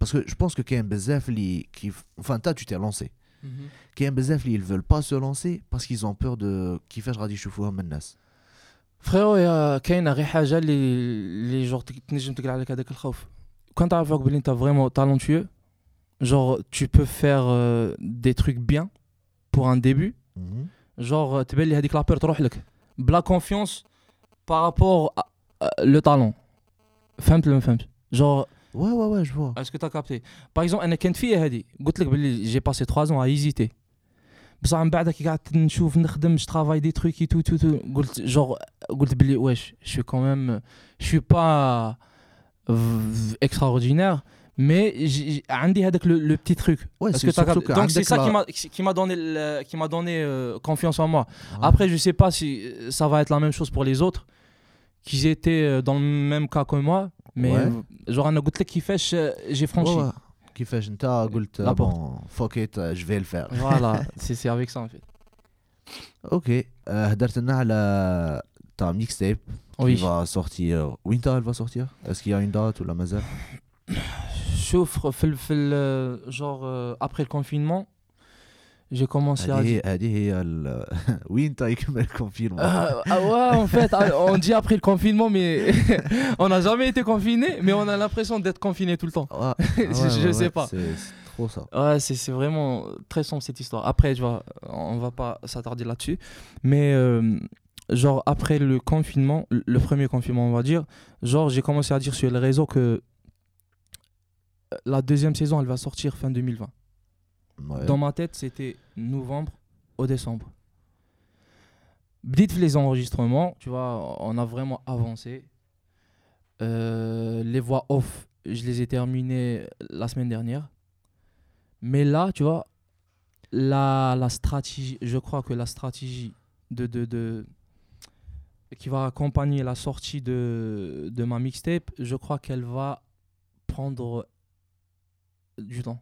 Speaker 2: باسكو جو بونس كو كاين بزاف اللي كيف enfin انت tu t'es lancé كاين بزاف اللي ils veulent pas se lancer parce qu'ils ont peur de كيفاش غادي يشوفوهم الناس
Speaker 3: فريرو يا كاينه غير حاجه اللي اللي جور تك- تنجم تقلع عليك هذاك الخوف كان تعرفك بلي انت فريمون تالونتيو genre tu peux faire euh, des trucs bien pour un début
Speaker 2: Mhm.
Speaker 3: genre تبان لي هذيك لابير تروح لك بلا كونفيونس بارابور لو talent فهمت ولا ما فهمتش genre
Speaker 2: ouais ouais ouais je vois
Speaker 3: Est-ce que tu as capté Par exemple, انا كانت فيا هذه قلت لك باللي جي باسي 3 ans à hésiter بصح من بعد كي قعدت نشوف نخدم جو travaille des trucs et tout tout tout قلت genre قلت باللي واش je suis quand même je suis pas v- extraordinaire mais j'ai- j'ai- عندي هذاك le, le petit truc
Speaker 2: ouais
Speaker 3: Est-ce
Speaker 2: c'est
Speaker 3: que t'as
Speaker 2: surtout
Speaker 3: capté
Speaker 2: que
Speaker 3: Donc c'est
Speaker 2: عندك
Speaker 3: ça qui
Speaker 2: la-
Speaker 3: m'a qui m'a donné le- qui m'a donné euh, confiance en moi.
Speaker 2: Ouais.
Speaker 3: Après je sais pas si euh, ça va être la même chose pour les autres qui étaient euh, dans le même cas que moi mais
Speaker 2: Ouais.
Speaker 3: euh, genre انا قلت لك كيفاش euh, j'ai franchi.
Speaker 2: Ouais, ouais. كيفاش انت قلت
Speaker 3: La
Speaker 2: بون فوك ات جو في الفير
Speaker 3: Voilà, c'est c'est avec ça en fait.
Speaker 2: اوكي آه، هدرت لنا على تا ميكس تيب qui
Speaker 3: Oui.
Speaker 2: va sortir وين elle va sortir est-ce qu'il y a une date ولا مازال
Speaker 3: شوف في ال- في ال- genre euh, après le confinement j'ai commencé à dire
Speaker 2: oui le confinement.
Speaker 3: Ah, ah ouais en fait ah, on dit après le confinement mais on n'a jamais été confiné mais on a l'impression d'être confiné tout le temps. Ah, je, ouais, sais pas.
Speaker 2: c'est trop ça.
Speaker 3: Ouais c'est vraiment très sombre cette histoire. Après tu vois on va pas s'attarder là-dessus mais euh, genre après le confinement le premier confinement on va dire genre j'ai commencé à dire sur les réseaux que euh, la deuxième saison elle va sortir fin 2020 dans ma tête, c'était novembre au décembre. Dites les enregistrements, tu vois, on a vraiment avancé. Euh, les voix off, je les ai terminées la semaine dernière. Mais là, tu vois, la, stratégie, je crois que la stratégie de qui va accompagner la sortie de, de ma mixtape, je crois qu'elle va prendre du temps.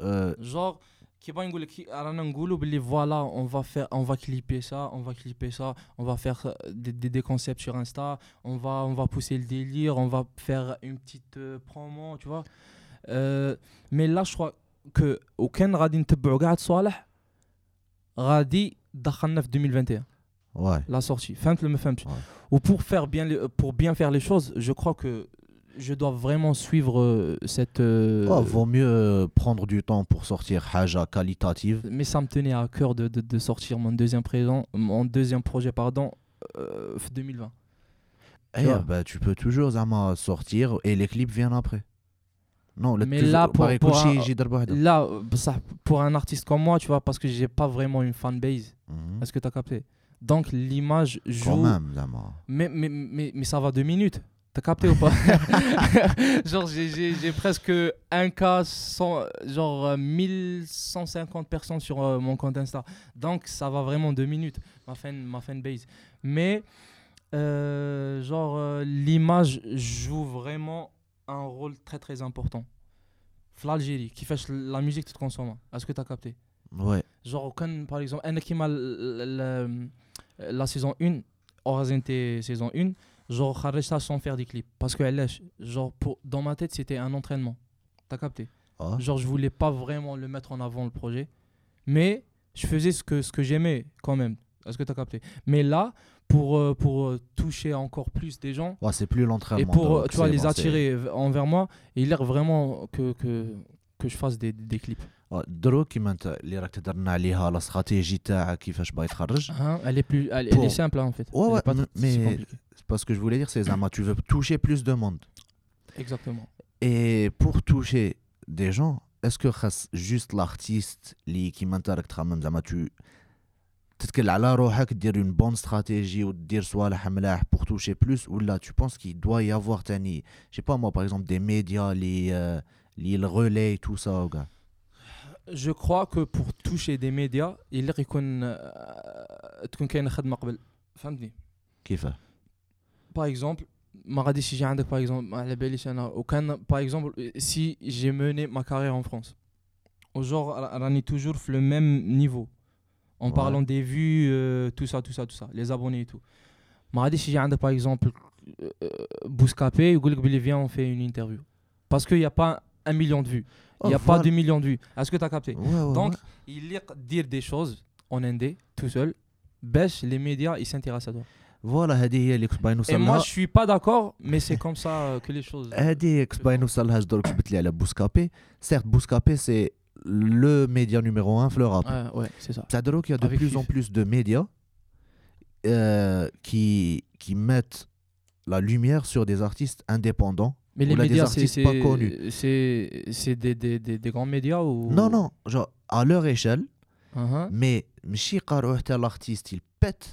Speaker 2: Euh,
Speaker 3: Genre, qui va نقول لك رانا نقولوا باللي voilà, on va faire on va clipper ça, on va clipper ça, on va faire euh, des, des, des concepts sur Insta, on va on va pousser le délire, on va faire une petite euh, promo, tu vois. Euh, mais là je crois que وكان غادي نتبعوا قاعد صالح غادي دخلنا في 2021
Speaker 2: ouais
Speaker 3: la sortie. فهمت ولا ما فهمتش؟
Speaker 2: Ouais.
Speaker 3: Ou pour faire bien les- pour bien faire les choses, je crois que je dois vraiment suivre euh, cette. euh,
Speaker 2: oh, vaut mieux euh, prendre du temps pour sortir Haja qualitative.
Speaker 3: mais ça me tenait à cœur de, de- sortir mon deuxième, présent, mon deuxième projet pardon, euh, 2020.
Speaker 2: Eh, bah, tu peux toujours Zama sortir et les clips viennent après. Non,
Speaker 3: Mais là, pour-
Speaker 2: bah,
Speaker 3: pour un- Là, ça, pour un artiste comme moi, tu vois, parce que j'ai pas vraiment une fanbase.
Speaker 2: Mhm.
Speaker 3: Est-ce que tu as capté? Donc l'image joue.
Speaker 2: Quand même, Zama.
Speaker 3: Mais, mais, mais, mais ça va deux minutes. T'as capté ou pas? Genre, j'ai- presque un cas, genre euh, 1150 personnes sur euh, mon compte Insta. Donc, ça va vraiment deux minutes, ma, fan, ma fanbase. Mais, euh, genre, euh, l'image joue vraiment un rôle très très important. L'Algérie, qui fait la musique toute consomme. Est-ce que tu as capté?
Speaker 2: Ouais
Speaker 3: genre quand par exemple la saison 1 Orazente saison 1 genre خرج ça sans faire des clips parce que علاش genre pour, dans ma tête c'était un entraînement t'as capté
Speaker 2: Ah.
Speaker 3: genre je voulais pas vraiment le mettre en avant le projet mais je faisais ce que ce que j'aimais quand même est-ce que t'as capté mais là pour euh, pour euh, toucher encore plus des gens
Speaker 2: Ouais, c'est plus l'entraînement
Speaker 3: et pour
Speaker 2: donc
Speaker 3: euh, tu vois
Speaker 2: c'est
Speaker 3: les
Speaker 2: bon, c'est-
Speaker 3: attirer v- envers moi il a l'air vraiment que que que je fasse des, des clips
Speaker 2: آه، دروك كيما انت اللي راك تهضرنا عليها لا استراتيجي تاعك كيفاش باغي تخرج
Speaker 3: Hein, elle est plus elle, elle est
Speaker 2: Pour-
Speaker 3: simple hein, en fait
Speaker 2: Ouais,
Speaker 3: Elle est
Speaker 2: ouais,
Speaker 3: pas
Speaker 2: mais-
Speaker 3: si
Speaker 2: mais-
Speaker 3: compliquée.
Speaker 2: parce que je voulais dire c'est زعما tu veux toucher plus de monde
Speaker 3: exactement
Speaker 2: et pour toucher des gens est-ce que خاص juste l'artiste اللي كيما انت راك تخمم زعما tu تتكل على روحك دير une bonne stratégie ودير صوالح ملاح pour toucher plus ou là tu penses qu'il doit y avoir تاني je sais pas moi par exemple des médias les euh, les le relais tout ça وكاع
Speaker 3: je crois que pour toucher des médias il يكون آه، تكون كاينه خدمه قبل فهمتني
Speaker 2: كيفاه
Speaker 3: par exemple si j'ai par exemple à la belle aucun par exemple si j'ai mené ma carrière en France au on est toujours le même niveau. En parlant des vues euh, tout ça tout ça tout ça les abonnés et tout. Si j'ai un par exemple euh, euh, Bouscapé ou on fait une interview. Parce qu'il n'y a pas un million de vues. Oh, il n'y a pas deux millions de vues. Est-ce que tu as capté donc il y dire des choses en indé tout seul. Bêche les médias ils s'intéressent à toi.
Speaker 2: فوالا هذه هي اللي كنت باغي
Speaker 3: Et
Speaker 2: نوصل
Speaker 3: moi
Speaker 2: لها
Speaker 3: je suis pas d'accord, mais c'est comme ça euh, que les choses.
Speaker 2: هذه كنت باغي نوصل لها درك جبت لي على بوسكابي سيرت بوسكابي سي لو média numéro 1 في le rap
Speaker 3: Ouais, ouais, c'est ça.
Speaker 2: Ça veut dire qu'il y a de
Speaker 3: Avec
Speaker 2: plus
Speaker 3: Fif.
Speaker 2: en plus de médias euh, qui, qui mettent la lumière sur des artistes indépendants.
Speaker 3: Mais
Speaker 2: Ou
Speaker 3: les
Speaker 2: là, des
Speaker 3: médias, c'est
Speaker 2: artistes pas connus.
Speaker 3: c'est- c'est c'est des, des, des, des grands médias ou
Speaker 2: Non, non, genre à leur échelle,
Speaker 3: Uh-huh.
Speaker 2: mais ماشي يقارعوا حتى l'artiste, il pète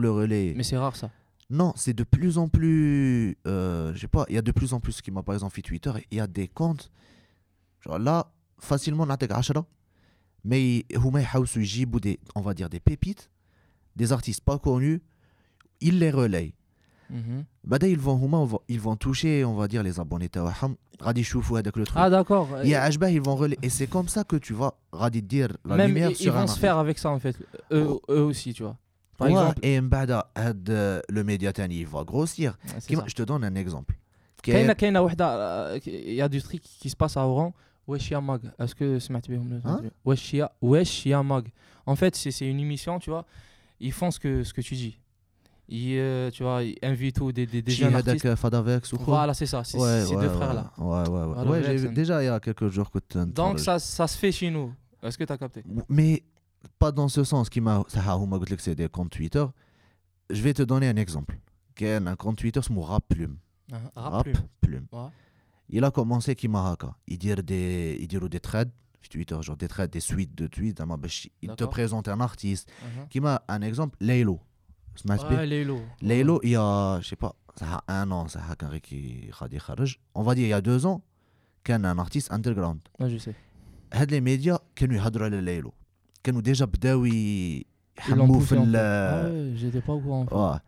Speaker 2: le relais.
Speaker 3: Mais c'est rare ça.
Speaker 2: Non, c'est de plus en plus. Euh, je sais pas, il y a de plus en plus qui m'a par exemple fait Twitter, il y a des comptes. Genre là, facilement, on a 10. Mais Houmay House ou des, on va dire, des pépites, des artistes pas connus, ils les relayent.
Speaker 3: Mm
Speaker 2: -hmm. ils vont huma, ils vont toucher on va dire les abonnés tawaham radi choufou avec le truc
Speaker 3: ah d'accord
Speaker 2: et ajbah ils vont relayer et c'est comme ça que tu vas radi dire la
Speaker 3: même
Speaker 2: lumière
Speaker 3: ils,
Speaker 2: sur ils
Speaker 3: vont se faire avec ça en fait eux
Speaker 2: oh.
Speaker 3: aussi tu vois Par
Speaker 2: Ouais,
Speaker 3: exemple.
Speaker 2: et من بعد هاد le média تاني il va grossir
Speaker 3: Ouais, c'est
Speaker 2: كيما-
Speaker 3: ça.
Speaker 2: je te donne un exemple
Speaker 3: كاينه كاينه وحده il y a du truc qui se passe à Oran wesh ya mag est-ce que سمعت بهم ولا سمعت
Speaker 2: Hein
Speaker 3: بهم؟ wesh ya wesh ya mag en fait c'est c'est une émission tu vois ils font ce que ce que tu dis ils euh, tu vois ils invitent tous des des, des
Speaker 2: شي
Speaker 3: jeunes artistes
Speaker 2: هذاك فادافيكس وخو
Speaker 3: voilà c'est ça c'est
Speaker 2: ouais,
Speaker 3: ces
Speaker 2: ouais,
Speaker 3: deux
Speaker 2: ouais,
Speaker 3: frères là
Speaker 2: ouais ouais ouais,
Speaker 3: Voilà,
Speaker 2: ouais j'ai
Speaker 3: Jackson.
Speaker 2: vu déjà il y a quelques jours que tu
Speaker 3: donc ça ça se fait chez nous est-ce que tu as capté
Speaker 2: mais pas dans ce sens qui m'a c'est des comptes Twitter. Je vais te donner un exemple. Un compte Twitter c'est mon rap plume.
Speaker 3: Ah,
Speaker 2: rap
Speaker 3: plume.
Speaker 2: il a commencé qui m'a il dit des il dit des trades Twitter genre des trades des suites de tweets il te présente un artiste
Speaker 3: uh-huh.
Speaker 2: qui m'a un exemple Laylo. Laylo. Il y a je sais pas ça a un an ça a qui on va dire il y a deux ans qu'un artiste underground.
Speaker 3: Ah je sais.
Speaker 2: Les médias qui nous hadra Laylo. كانوا ديجا بداو ي-
Speaker 3: Ils l'ont
Speaker 2: يحموا
Speaker 3: poussé,
Speaker 2: في
Speaker 3: en fait.
Speaker 2: ال
Speaker 3: Ah ouais, j'étais pas au courant. en fait.
Speaker 2: واه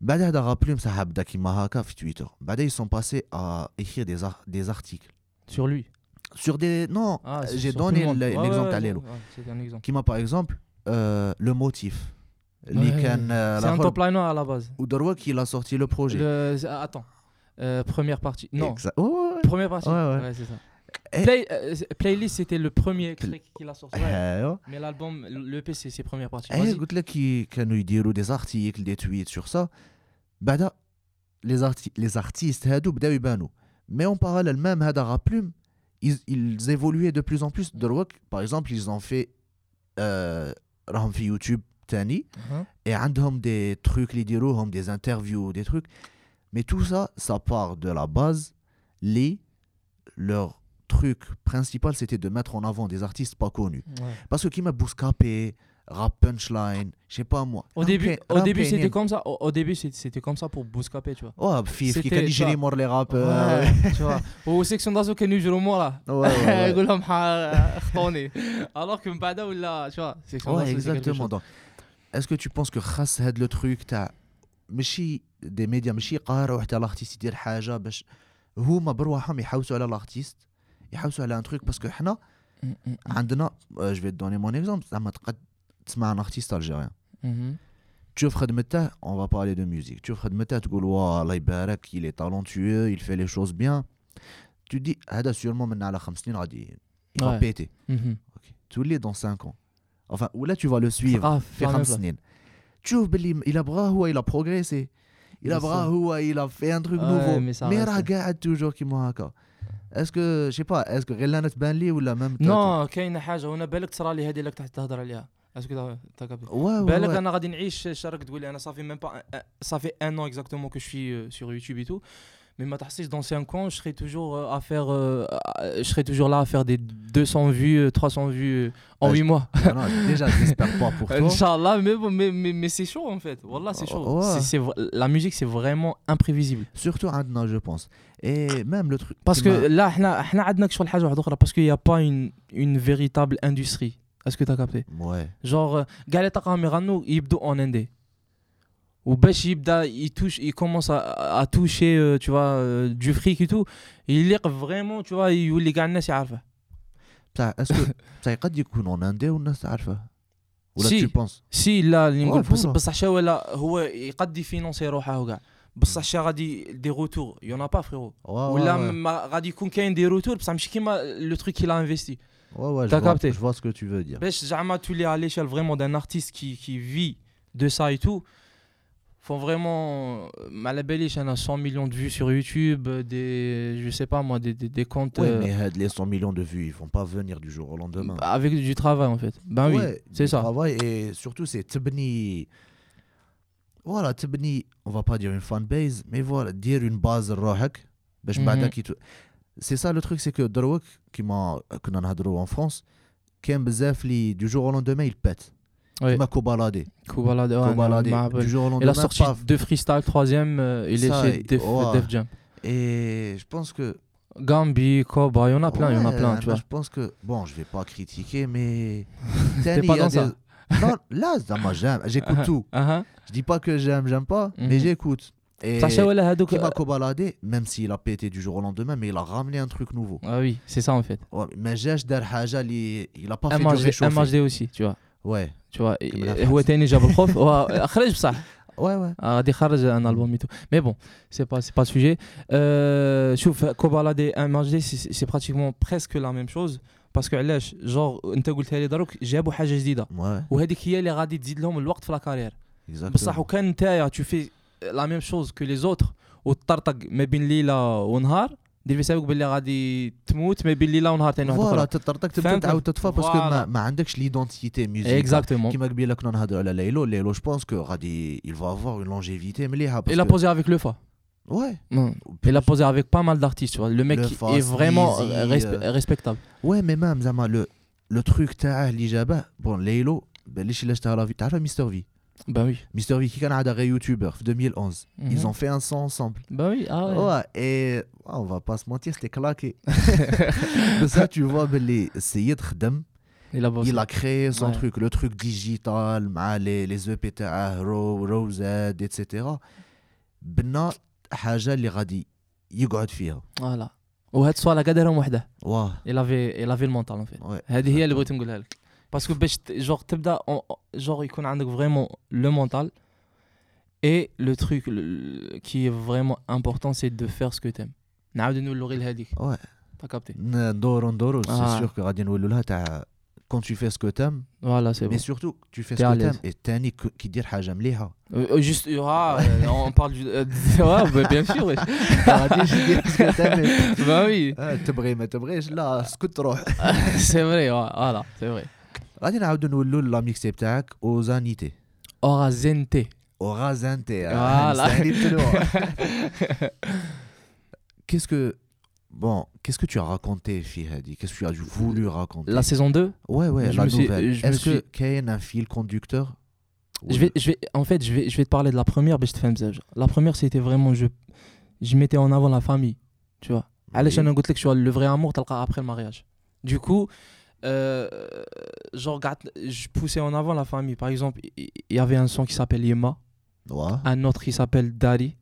Speaker 2: بعد هذا غابلوم صح بدا كيما هكا في تويتر بعد ils sont passés à écrire des, ar- des articles
Speaker 3: Sur lui.
Speaker 2: sur des non
Speaker 3: Ah, c'est
Speaker 2: j'ai
Speaker 3: sur tout
Speaker 2: donné
Speaker 3: le monde.
Speaker 2: l-
Speaker 3: Ouais,
Speaker 2: l'exemple
Speaker 3: ouais,
Speaker 2: تاع
Speaker 3: ouais,
Speaker 2: ليلو
Speaker 3: ouais, C'était un exemple.
Speaker 2: كيما par exemple euh, le motif اللي
Speaker 3: Ouais,
Speaker 2: كان آه،
Speaker 3: C'est un
Speaker 2: الآخر
Speaker 3: top liner à la base.
Speaker 2: ودروك il a sorti le projet
Speaker 3: Le- ah, Attends. Euh, première partie. Non.
Speaker 2: Exa- ouais, ouais, ouais.
Speaker 3: Première partie.
Speaker 2: Ouais, ouais.
Speaker 3: c'est ça.
Speaker 2: Et-
Speaker 3: Play- euh, c'est- playlist, c'était le premier truc qu'il a sorti. Ouais.
Speaker 2: ايوا
Speaker 3: Mais l'album, le EP, c'est ses premières parties.
Speaker 2: ايه
Speaker 3: Vas-y.
Speaker 2: قلت لك كي كانوا يديروا des articles des tweets sur ça بعد les, arti les artistes هادو بداو يبانوا mais en parallèle même هذا رابلوم ils, ils évoluaient de plus en plus دروك par exemple ils ont fait euh, راهم في يوتيوب تاني
Speaker 3: Uh-huh.
Speaker 2: et عندهم des trucs اللي يديروهم des interviews des trucs mais tout ça ça part de la base les leur truc principal c'était de mettre en avant des artistes pas connus
Speaker 3: Ouais.
Speaker 2: parce que qui m'a bouscapé, rap punchline, je sais pas moi.
Speaker 3: Au début, au début c'était comme ça. Au, au début, c'était c'était comme ça pour Bouscapé, tu vois.
Speaker 2: Oh, Fif, qui
Speaker 3: C'était-
Speaker 2: كان يجري مور les rap. euh,
Speaker 3: Ouais, tu vois. Au section d'assaut كانوا يجروا مورا
Speaker 2: ouais, ouais, ouais.
Speaker 3: يقول لهم ح- خطوني alors que من بعدها ولا tu vois section
Speaker 2: Ouais,
Speaker 3: d'assaut, c'est quelque
Speaker 2: exactement.
Speaker 3: chose.
Speaker 2: Donc, est-ce que tu penses que خاص هاد le truc تاع ماشي دي ميديا ماشي يقارعوا حتى الارتيست يدير حاجه باش هما برواحهم يحوسوا على الارتيست يحوسوا على ان تروك باسكو حنا
Speaker 3: Mm, mm, mm.
Speaker 2: عندنا جو في دوني مون اكزومبل زعما تقد تسمع ان ارتيست الجيريان
Speaker 3: Mhm.
Speaker 2: تشوف خدمته on va parler de musique تشوف خدمته تقول واه الله يبارك il est talentueux il fait les choses bien tu dis هذا sûrement من على خمس سنين غادي il va
Speaker 3: Ouais.
Speaker 2: péter
Speaker 3: Mhm.
Speaker 2: Ok. تولي dans 5 ans enfin ou là tu vas le suivre
Speaker 3: Ah,
Speaker 2: في
Speaker 3: في
Speaker 2: خمس
Speaker 3: la même
Speaker 2: سنين تشوف باللي il a بغا هو il a progressé il a
Speaker 3: Bien
Speaker 2: بغا
Speaker 3: sûr.
Speaker 2: هو il a fait un truc
Speaker 3: Ouais,
Speaker 2: nouveau
Speaker 3: mais ça
Speaker 2: mais
Speaker 3: reste-
Speaker 2: راه قاعد toujours كيما هكا اسكو شي با اسكو غير أنا تبان لي ولا ميم
Speaker 3: نو كاينة حاجة. هنا بالك ترى لي هذه اللي تحت تهضر عليها. اسكو بالك أنا غادي نعيش شارك تقول لي أنا صافي ميم با صافي ان نو اكزاكتومون كو شوي سور يوتيوب اي تو Mais ma dans 5 ans, je serai toujours euh, à faire, euh, je serai toujours là à faire des 200 vues, euh, 300 vues en
Speaker 2: bah,
Speaker 3: 8 mois.
Speaker 2: Bah non, non, déjà, j'espère pas pour toi.
Speaker 3: Inch'Allah, mais, mais, mais, mais c'est chaud en fait. Voilà, c'est chaud. La musique, c'est vraiment imprévisible.
Speaker 2: Surtout Adna, je pense. Et même le truc.
Speaker 3: Parce que là, Adna, je suis parce qu'il n'y a pas une, une véritable industrie. Est-ce que tu as capté?
Speaker 2: Ouais.
Speaker 3: Genre, Galeta Kamirano, il en Indé. وباش يبدا يتوش il commence à, à toucher euh, tu vois euh, du fric et tout يليق vraiment tu vois يولي كاع الناس يعرفه
Speaker 2: بصح اسكو بصح قد يكون اون اندي والناس تعرفه ولا
Speaker 3: Si.
Speaker 2: tu penses
Speaker 3: سي لا اللي نقول بص-
Speaker 2: فوالا.
Speaker 3: بصح شا ولا هو يقد يفينونسي روحه وكاع بصح شا غادي دي روتور يون با فريرو
Speaker 2: Ouais,
Speaker 3: ولا
Speaker 2: ouais, ouais.
Speaker 3: ما غادي يكون كاين دي روتور بصح ماشي كيما لو تروك كي لا انفيستي
Speaker 2: Ouais, ouais, je
Speaker 3: T'as
Speaker 2: vois,
Speaker 3: capté.
Speaker 2: je vois ce que tu veux dire.
Speaker 3: باش زعما تولي على l'échelle vraiment d'un artiste qui qui vit de ça et tout font vraiment Malabelish on a 100 millions de vues sur YouTube euh, des je sais pas moi des, des, des comptes
Speaker 2: ouais,
Speaker 3: euh,
Speaker 2: mais euh, les 100 millions de vues ils vont pas venir du jour au lendemain.
Speaker 3: avec du travail en fait. Ben oui c'est ça.
Speaker 2: travail et surtout c'est tbni voilà tbni on va pas dire une fanbase mais voilà dire une base rohak
Speaker 3: mhm.
Speaker 2: c'est ça le truc c'est que Drawak qui m'a qu'on en a en France du jour au lendemain il pète.
Speaker 3: Oui.
Speaker 2: Comme Kobalade.
Speaker 3: Kobalade, ouais,
Speaker 2: Kobalade.
Speaker 3: Non,
Speaker 2: du jour au lendemain.
Speaker 3: Il a sorti
Speaker 2: paf.
Speaker 3: deux freestyles, troisième, euh, il
Speaker 2: Ça, est
Speaker 3: chez
Speaker 2: oh.
Speaker 3: Def, Jam.
Speaker 2: Et je pense que.
Speaker 3: Gambi, Koba, il y en a plein, y en a plein, tu
Speaker 2: bah,
Speaker 3: vois.
Speaker 2: Je pense que. Bon, je vais pas critiquer, mais.
Speaker 3: T'es pas dans ça
Speaker 2: non, là, j'aime, j'écoute uh-huh,
Speaker 3: tout. Uh-huh.
Speaker 2: Je dis pas que j'aime, j'aime pas, mais
Speaker 3: mhm.
Speaker 2: j'écoute. Et Kima euh, Kobalade, même s'il a pété du jour au lendemain, mais il a ramené un truc nouveau.
Speaker 3: Ah oui, c'est ça en fait.
Speaker 2: Ouais, mais Jesh Darhaja, il a pas fait du réchauffé.
Speaker 3: MHD aussi, tu vois
Speaker 2: Ouais,
Speaker 3: tu vois
Speaker 2: كمل على
Speaker 3: هو
Speaker 2: فرنسا.
Speaker 3: تاني جاب الخوف هو خرج بصح
Speaker 2: ouais, ouais.
Speaker 3: آه، غادي يخرج ان البوم تو مي بون سي با سي با سوجي شوف كوبالا دي ام اتش دي سي براتيكمون بريسك لا ميم شوز باسكو علاش جور انت قلتها لي دروك جابوا حاجه جديده
Speaker 2: Ouais,
Speaker 3: وهذيك هي اللي غادي تزيد لهم الوقت في لا كارير
Speaker 2: exactement.
Speaker 3: بصح وكان نتايا تو في لا ميم شوز كو لي زوتر وتطرطق ما بين ليله ونهار دير في حسابك باللي غادي تموت ما بين ليله ونهار ثاني واحده
Speaker 2: Voilà,
Speaker 3: اخرى
Speaker 2: تطرطق تبدا
Speaker 3: فهمت؟
Speaker 2: تعاود تطفى باسكو ما,
Speaker 3: Voilà.
Speaker 2: ما عندكش ليدونتيتي ميوزيكال
Speaker 3: اكزاكتومون
Speaker 2: كيما قبيله كنا نهضروا على ليلو ليلو جو بونس كو غادي il va avoir une longévité مليحه
Speaker 3: Il a
Speaker 2: parce que-
Speaker 3: posé avec le Fa.
Speaker 2: Ouais.
Speaker 3: Non. Il a posé avec pas mal d'artistes, tu vois. Le mec
Speaker 2: Le
Speaker 3: qui
Speaker 2: Fa,
Speaker 3: est vraiment
Speaker 2: Sneezy,
Speaker 3: euh, respe-
Speaker 2: euh,
Speaker 3: respectable.
Speaker 2: Ouais, mais même زعما le le truc تاعه اللي جابه bon ليلو بلاش علاش تعرف تعرف مستر في
Speaker 3: Bah oui.
Speaker 2: مستر في كي كان عاد غير يوتيوبر في 2011
Speaker 3: Mhm.
Speaker 2: ils ont fait un son ensemble
Speaker 3: Bah oui, ah ouais.
Speaker 2: Ouais, et ah, on va pas se mentir, c'était claqué. Mais ça, tu vois, ben, les Seyed Khdem,
Speaker 3: Il a bossé.
Speaker 2: il a créé son
Speaker 3: Ouais.
Speaker 2: truc, le truc digital, مع les, les EP تاعه رو روزاد etc. بنا حاجة اللي غادي يقعد فيها.
Speaker 3: Voilà. وهاد السؤال قادرهم وحده.
Speaker 2: واه
Speaker 3: Il avait il avait le mental en fait.
Speaker 2: ouais.
Speaker 3: هذه هي اللي بغيت نقولها لك. باسكو باش ت- جور تبدا جور يكون عندك فريمون لو mental et le truc le- qui est vraiment important c'est de faire ce que t'aimes. نعاود نولو غير لهذيك.
Speaker 2: Ouais.
Speaker 3: T'as capté.
Speaker 2: ندورو ندورو, c'est
Speaker 3: Ah.
Speaker 2: sûr que غادي نولوا لها تاع quand tu fais ce que t'aimes,
Speaker 3: Voilà, c'est
Speaker 2: mais
Speaker 3: bon.
Speaker 2: surtout tu fais
Speaker 3: T'es
Speaker 2: ce
Speaker 3: à
Speaker 2: que
Speaker 3: l'aise.
Speaker 2: t'aimes et تاني ك- كي دير حاجة مليحة.
Speaker 3: Euh, juste, ah, euh, on parle du. euh, ouais, bah, bien sûr, wesh.
Speaker 2: غاديش دير ce que t'aimes.
Speaker 3: bah oui,
Speaker 2: آه، تبغي ما تبغيش لا اسكت روح.
Speaker 3: c'est vrai, ouais, voilà, c'est vrai.
Speaker 2: غادي نعاودو نولوا لا ميكسي تاعك اوزانيتي
Speaker 3: Orazente.
Speaker 2: اوغازانتي
Speaker 3: Voilà.
Speaker 2: Qu'est-ce que bon, qu'est-ce que tu as raconté في هذه Qu'est-ce que tu as voulu raconter
Speaker 3: La saison 2,
Speaker 2: Ouais ouais,
Speaker 3: je
Speaker 2: la
Speaker 3: me suis-
Speaker 2: nouvelle.
Speaker 3: je me
Speaker 2: Est-ce que
Speaker 3: suis-
Speaker 2: كاين un fil conducteur
Speaker 3: je vais, je vais, en fait, je vais, je vais te parler de la première, mais je te fais un message. La première, c'était vraiment, je, je mettais en avant la famille, tu vois. علاش انا قلت لك شو le vrai amour تلقى après le mariage. Du coup, euh, genre, je poussais en avant la famille. Par exemple, il y, avait un son qui s'appelle Yema, un autre qui s'appelle Dari,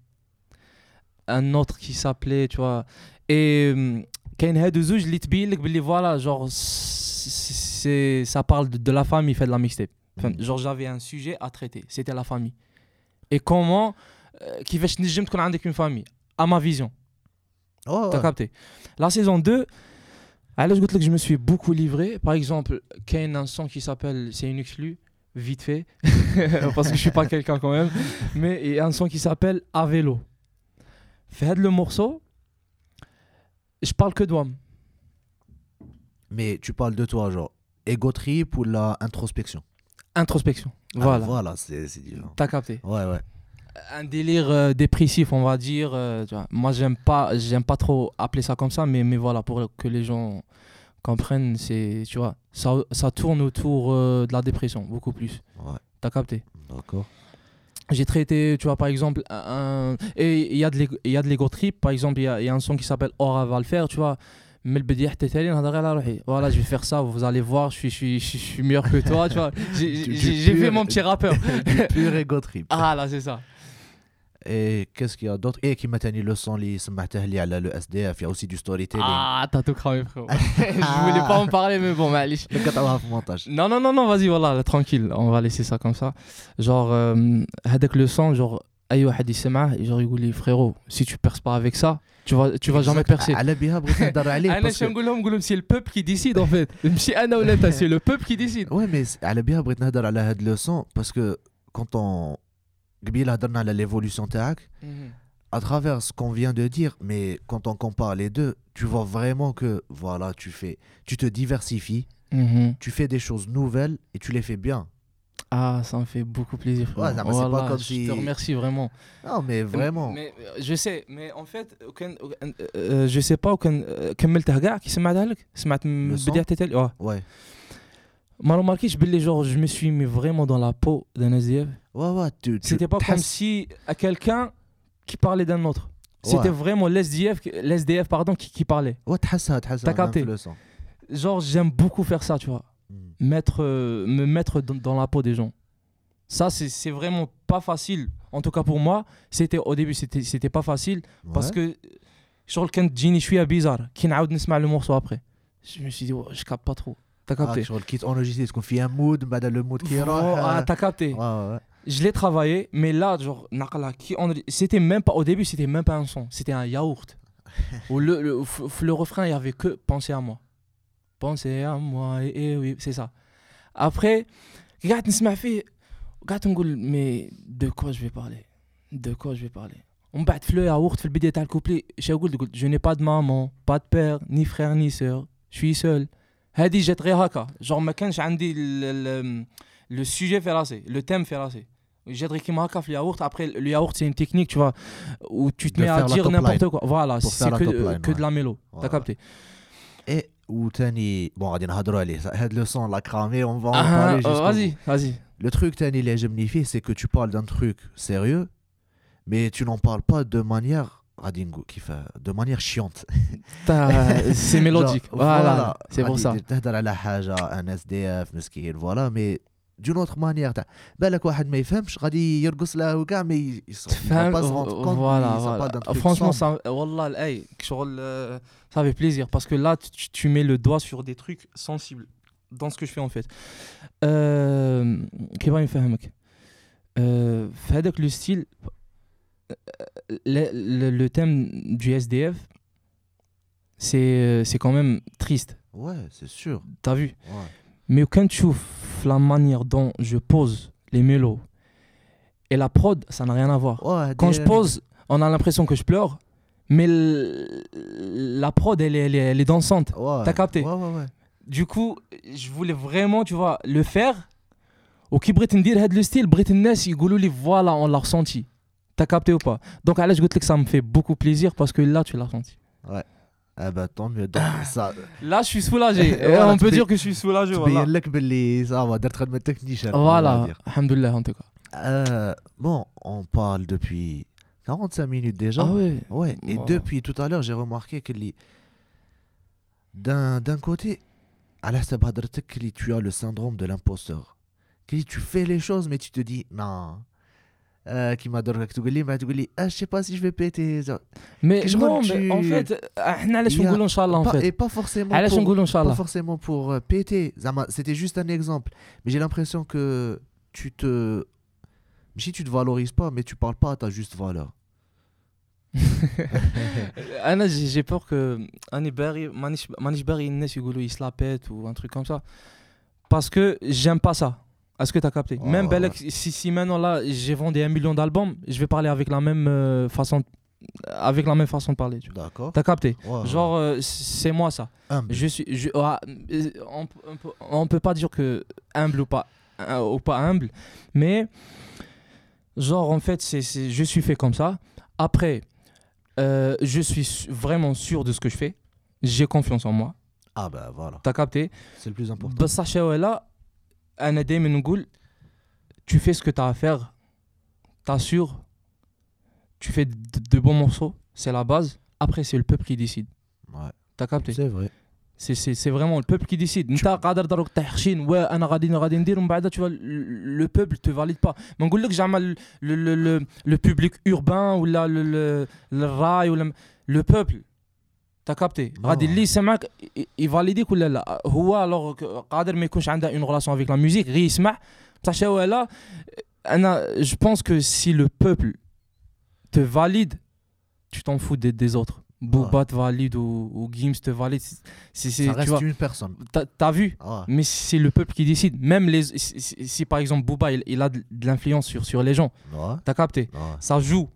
Speaker 3: un autre qui s'appelait, tu vois. Et hum, Ken Heduzou, je l'ai voilà, genre, c'est, ça parle de, la famille, fait de la mixtape.
Speaker 2: Mm.
Speaker 3: Genre, j'avais un sujet à traiter, c'était la famille. Et comment, euh, qui fait que je tu as une famille, à ma vision.
Speaker 2: Oh, ouais.
Speaker 3: T'as capté. La saison 2, alors je que je me suis beaucoup livré. Par exemple, Kane, un son qui s'appelle, c'est une exclue, vite fait, parce que je suis pas quelqu'un quand même, mais il y a un son qui s'appelle À vélo. Faites le morceau, je parle que d'homme.
Speaker 2: Mais tu parles de toi genre ego trip ou la introspection?
Speaker 3: Introspection.
Speaker 2: Ah,
Speaker 3: Voilà.
Speaker 2: voilà, c'est c'est différent.
Speaker 3: T'as capté.
Speaker 2: Ouais ouais
Speaker 3: un délire euh, dépressif, on va dire. Euh, Moi, j'aime pas, j'aime pas trop appeler ça comme ça, mais, mais voilà, pour que les gens comprennent, c'est, tu vois, ça, ça tourne autour euh, de la dépression, beaucoup plus. T'as capté?
Speaker 2: D'accord.
Speaker 3: J'ai traité, tu vois, par exemple, un... et il y a de l'ego trip, par exemple, il y, a un son qui s'appelle Aura va le faire, tu vois. Mais ah, le voilà, je vais faire ça, vous allez voir, je suis, je suis, je suis meilleur que toi, tu vois. J'ai fait mon petit rappeur.
Speaker 2: du pur ego trip.
Speaker 3: Ah là, c'est ça.
Speaker 2: Et qu'est-ce qu'il y a d'autre Et qui m'a tenu le son, li سمعته لي على le SDF, il y a aussi du storytelling.
Speaker 3: Ah, t'as tout cramé, frérot. je voulais pas en parler, mais bon, معليش.
Speaker 2: Le قطعوها في montage.
Speaker 3: Non, non, non, non, vas-y, voilà, tranquille, on va laisser ça comme ça. Genre, euh, هذاك le son, genre, أي واحد يسمعه, genre, يقول لي, frérot, si tu perces pas avec ça, tu vas, tu vas jamais
Speaker 2: Exact.
Speaker 3: percer.
Speaker 2: على بها بغيت نهضر عليه
Speaker 3: انا
Speaker 2: parce
Speaker 3: شنو
Speaker 2: que-
Speaker 3: نقول لهم نقول لهم سي البوب كي ديسيد ان فيت ماشي انا ولا انت سي لو بوب كي ديسيد
Speaker 2: Ouais, mais c'est- على بها بغيت نهضر على هاد لو son parce que quand on قبيل هضرنا على l'évolution تاعك à travers ce qu'on vient de dire, mais quand on compare les deux, tu vois vraiment que voilà, tu fais, tu te diversifies, tu fais des choses nouvelles et tu les fais bien.
Speaker 3: Ah, ça me fait beaucoup plaisir.
Speaker 2: Ouais,
Speaker 3: frérot.
Speaker 2: non, mais c'est pas
Speaker 3: Voilà,
Speaker 2: comme
Speaker 3: je
Speaker 2: si-
Speaker 3: te remercie vraiment.
Speaker 2: Non, mais vraiment.
Speaker 3: Mais euh, je sais, mais en fait, aucun, aucun- euh, je sais pas aucun كملتها كاع كي سمعتها لك سمعت من
Speaker 2: Le son
Speaker 3: بداية تاعي اه
Speaker 2: Ouais,
Speaker 3: ما remarquéش باللي genre je me suis mis vraiment dans la peau d'un SDF.
Speaker 2: Ouais, ouais,
Speaker 3: C'était pas comme si à quelqu'un qui parlait d'un autre. C'était vraiment l'SDF, l'SDF pardon, qui, parlait.
Speaker 2: Ouais,
Speaker 3: t'as
Speaker 2: ça, ça. Capté. Hein.
Speaker 3: Genre, j'aime beaucoup faire ça, tu vois.
Speaker 2: Hmm.
Speaker 3: Mettre, euh, me mettre dans, la peau des gens. Ça, c'est vraiment pas facile. En tout cas, pour moi, c'était au début, c'était pas facile parce que sur le Jini, je suis bizarre. Qui n'a pas le morceau après. Je me suis dit, oh, je capte pas trop. T'as
Speaker 2: ah,
Speaker 3: capté.
Speaker 2: Ah, sur le kit enregistré, parce qu'on fait un mood, bah, le mood qui
Speaker 3: est
Speaker 2: là.
Speaker 3: Ah, t'as capté.
Speaker 2: Ouais, ouais.
Speaker 3: Je l'ai travaillé, mais là, genre, نقلها كي on- c'était même pas au début, c'était même pas un son, c'était un yaourt. Où le, le, f- f- le refrain, il y avait que penser à moi. Penser à moi, et, et oui, c'est ça. Après, قعدت نسمع فيه قعدت نقول mais de quoi je vais parler de quoi je vais parler ومن بعد في لو ياورت في البدايه تاع الكوبلي اش قلت قلت je n'ai pas de maman pas de père ni frère ni sœur je suis seul هذه جات غير هكا genre ما كانش عندي le sujet fait racé le thème fait racé جات غير كيما هكا في الياورت après le yaourt c'est une technique tu vois où tu te
Speaker 2: De
Speaker 3: mets à
Speaker 2: faire la
Speaker 3: dire
Speaker 2: top
Speaker 3: n'importe
Speaker 2: line.
Speaker 3: quoi voilà
Speaker 2: Pour
Speaker 3: c'est
Speaker 2: faire la
Speaker 3: que,
Speaker 2: top line,
Speaker 3: que de
Speaker 2: ouais.
Speaker 3: la mélo t'as
Speaker 2: Voilà.
Speaker 3: capté
Speaker 2: Et وثاني بون غادي نهضروا عليه هاد le son l'a cramé on va en
Speaker 3: Ah,
Speaker 2: parler
Speaker 3: euh,
Speaker 2: jusqu'au
Speaker 3: vas-y vas-y
Speaker 2: Le truc تاني اللي عجبني فيه c'est que tu parles d'un truc sérieux mais tu n'en parles pas de manière غادي نقول كيف de manière chiante
Speaker 3: T'as- c'est mélodique
Speaker 2: Genre,
Speaker 3: voilà c'est pour
Speaker 2: غادي
Speaker 3: ça
Speaker 2: تهدر على حاجه ان اس دي اف مسكين فوالا مي دون اوتر مانيير تاع بالك واحد ما يفهمش غادي يرقص له وكاع ما ي- يص- il va
Speaker 3: فاهم
Speaker 2: pas se rendre compte
Speaker 3: voilà,
Speaker 2: il- ça
Speaker 3: voilà.
Speaker 2: parle d'un truc
Speaker 3: franchement
Speaker 2: sombre.
Speaker 3: ça والله الاي شغل euh, ça fait plaisir parce que là tu, tu mets le doigt sur des trucs sensibles dans ce que je fais en fait euh, كيف غادي نفهمك euh, في هذاك لو ستيل le, le, le thème du SDF c'est c'est quand même triste
Speaker 2: ouais c'est sûr
Speaker 3: t'as vu
Speaker 2: ouais.
Speaker 3: Mais quand tu la manière dont je pose les mélos et la prod, ça n'a rien à voir. Quand je pose, on a l'impression que je pleure, mais la prod, elle est, elle est, dansante. T'as capté? Du coup, je voulais vraiment, tu vois, le faire. Au qui dire le style, Britness, il voilà, on l'a ressenti. T'as capté ou pas? Donc, à l'âge, je que ça me fait beaucoup plaisir parce que là, tu l'as ressenti. Ouais.
Speaker 2: Ah bah tant mieux. Donc, ça...
Speaker 3: Là, je suis soulagé. on peut dire que je suis soulagé. Voilà.
Speaker 2: Ça va,
Speaker 3: Voilà, en tout cas.
Speaker 2: Euh, bon, on parle depuis 45 minutes déjà.
Speaker 3: Ah ouais.
Speaker 2: Et depuis tout à l'heure, j'ai remarqué que d'un côté, à tu as le syndrome de l'imposteur. Tu fais les choses, mais tu te dis, non, Euh, qui m'a donné tu dis, tu dis, ah, je sais pas si je vais péter. ça.
Speaker 3: mais
Speaker 2: كي
Speaker 3: non
Speaker 2: شغل
Speaker 3: mais en
Speaker 2: tu-
Speaker 3: fait احنا علاش
Speaker 2: Il y a
Speaker 3: نقولوا ان شاء الله en
Speaker 2: Pas-
Speaker 3: fait
Speaker 2: et pas forcément
Speaker 3: علاش
Speaker 2: pour,
Speaker 3: نقولوا ان شاء
Speaker 2: pas
Speaker 3: الله
Speaker 2: forcément pour euh, péter. Zama, C'était juste un exemple. Mais j'ai l'impression que tu te. Si tu te valorises pas, mais tu parles pas à ta juste valeur.
Speaker 3: انا j'ai j'ai peur que راني باغي مانيش مانيش باغي الناس يقولوا il se la pète ou un truc comme ça parce que j'aime pas ça Est-ce que tu as
Speaker 2: capté
Speaker 3: Même si, maintenant là j'ai vendu un million d'albums, je vais parler avec la même euh, façon avec la même façon de parler.
Speaker 2: D'accord.
Speaker 3: T'as capté. Genre, euh, c'est moi ça.
Speaker 2: Humble.
Speaker 3: Ah, euh, on, on, peut, pas dire que humble ou pas, ou pas humble, mais genre en fait, c'est, je suis fait comme ça. Après, je suis vraiment sûr de ce que je fais. J'ai confiance en moi.
Speaker 2: Ah bah voilà.
Speaker 3: T'as capté
Speaker 2: C'est le plus important.
Speaker 3: Bah, là, انا دائما نقول tu fais ce que t'as à faire t'assures tu fais de, de bons morceaux c'est la base après c'est le peuple qui décide
Speaker 2: Ouais,
Speaker 3: t'as capté
Speaker 2: c'est vrai.
Speaker 3: C'est- C'est c'est vraiment le peuple qui décide. انت قادر دروك تحشين وانا غادي غادي ندير ومن بعد tu vois le le peuple te valide pas. ما نقول لك زعما le le le le- le public urbain ولا le le الراي ولا le peuple t'as capté غادي اللي يسمعك ي- يفاليديك ولا لا هو الوغ قادر ما يكونش عنده une relation avec la musique غير يسمع بصح شا لا انا je pense que si le peuple te valide tu t'en fous des, des autres Booba te valide ou, ou Gims te valide c'est c'est- c'est-
Speaker 2: Ça
Speaker 3: tu
Speaker 2: reste
Speaker 3: vois
Speaker 2: une personne.
Speaker 3: t'as t'as vu
Speaker 2: Ah,
Speaker 3: mais c'est le peuple qui décide même les si, si- si par exemple Booba il, il a de, de l'influence sur, sur les gens
Speaker 2: ouais,
Speaker 3: t'as capté
Speaker 2: ouais.
Speaker 3: ça joue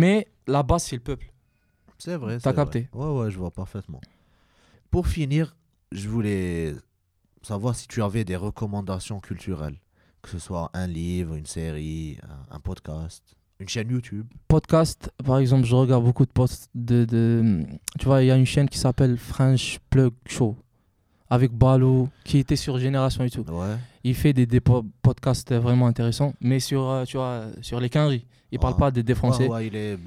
Speaker 3: mais la base c'est le peuple
Speaker 2: C'est vrai.
Speaker 3: T'as capté.
Speaker 2: vrai. Ouais, ouais, je vois parfaitement. Pour finir, je voulais savoir si tu avais des recommandations culturelles. Que ce soit un livre, une série, un, un podcast, une chaîne YouTube.
Speaker 3: podcast, par exemple, je regarde beaucoup de posts de, de tu vois, il y a une chaîne qui s'appelle French Plug Show avec Balou qui était sur Génération et tout.
Speaker 2: Ouais.
Speaker 3: Il fait des, des po- podcasts vraiment intéressants, mais sur, euh, tu vois, sur les quinries. Il parle
Speaker 2: Ah.
Speaker 3: pas des, des Français.
Speaker 2: Ouais, il est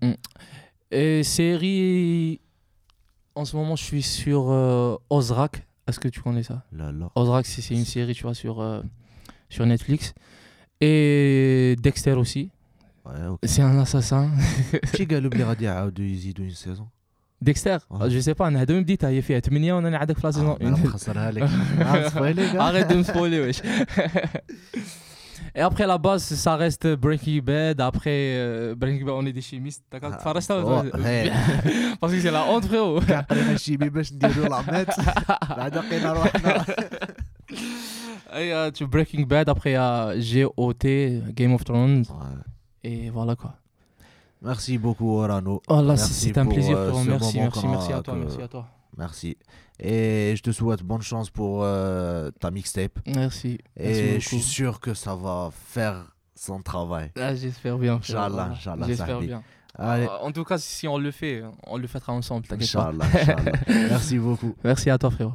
Speaker 3: hum. Et série, en ce moment, je suis sur euh, Ozrak. Est-ce que tu connais ça
Speaker 2: Là, là.
Speaker 3: Ozrak, c'est c'est une série, tu vois, sur, euh, sur Netflix. Et Dexter aussi.
Speaker 2: Ouais, ok.
Speaker 3: C'est un assassin.
Speaker 2: شي قالوا بلي غادي يعاودوا يزيدوا une saison.
Speaker 3: ديكستر
Speaker 2: آه.
Speaker 3: جو سي با انا هذا وين بديتها هي فيها 8 وانا نعدك في لا
Speaker 2: آه،
Speaker 3: سيزون
Speaker 2: انا مخسرها لك آه، spoiler, gars.
Speaker 3: Arrête de me spoiler, wesh. et après, la base, ça reste Breaking Bad. Après, euh, Breaking Bad, on est des chimistes. D'accord
Speaker 2: ah, oh, hey.
Speaker 3: Parce que c'est la honte, frérot. Et uh, tu Breaking Bad, après, il y a GOT, Game of Thrones. Et voilà quoi.
Speaker 2: Merci beaucoup, Orano.
Speaker 3: Oh là, c'est un plaisir, frérot. Merci, merci,
Speaker 2: merci,
Speaker 3: merci à toi. Merci à toi.
Speaker 2: Merci. Et je te souhaite bonne chance pour euh, ta mixtape.
Speaker 3: Merci.
Speaker 2: Et
Speaker 3: merci
Speaker 2: je suis sûr que ça va faire son travail.
Speaker 3: Ah, J'espère bien.
Speaker 2: Inch'Allah. Inch'Allah,
Speaker 3: J'espère bien.
Speaker 2: Allez,
Speaker 3: En tout cas, si on le fait, on le fera ensemble.
Speaker 2: Inch'Allah, Inch'Allah. Merci beaucoup.
Speaker 3: Merci à toi, frérot.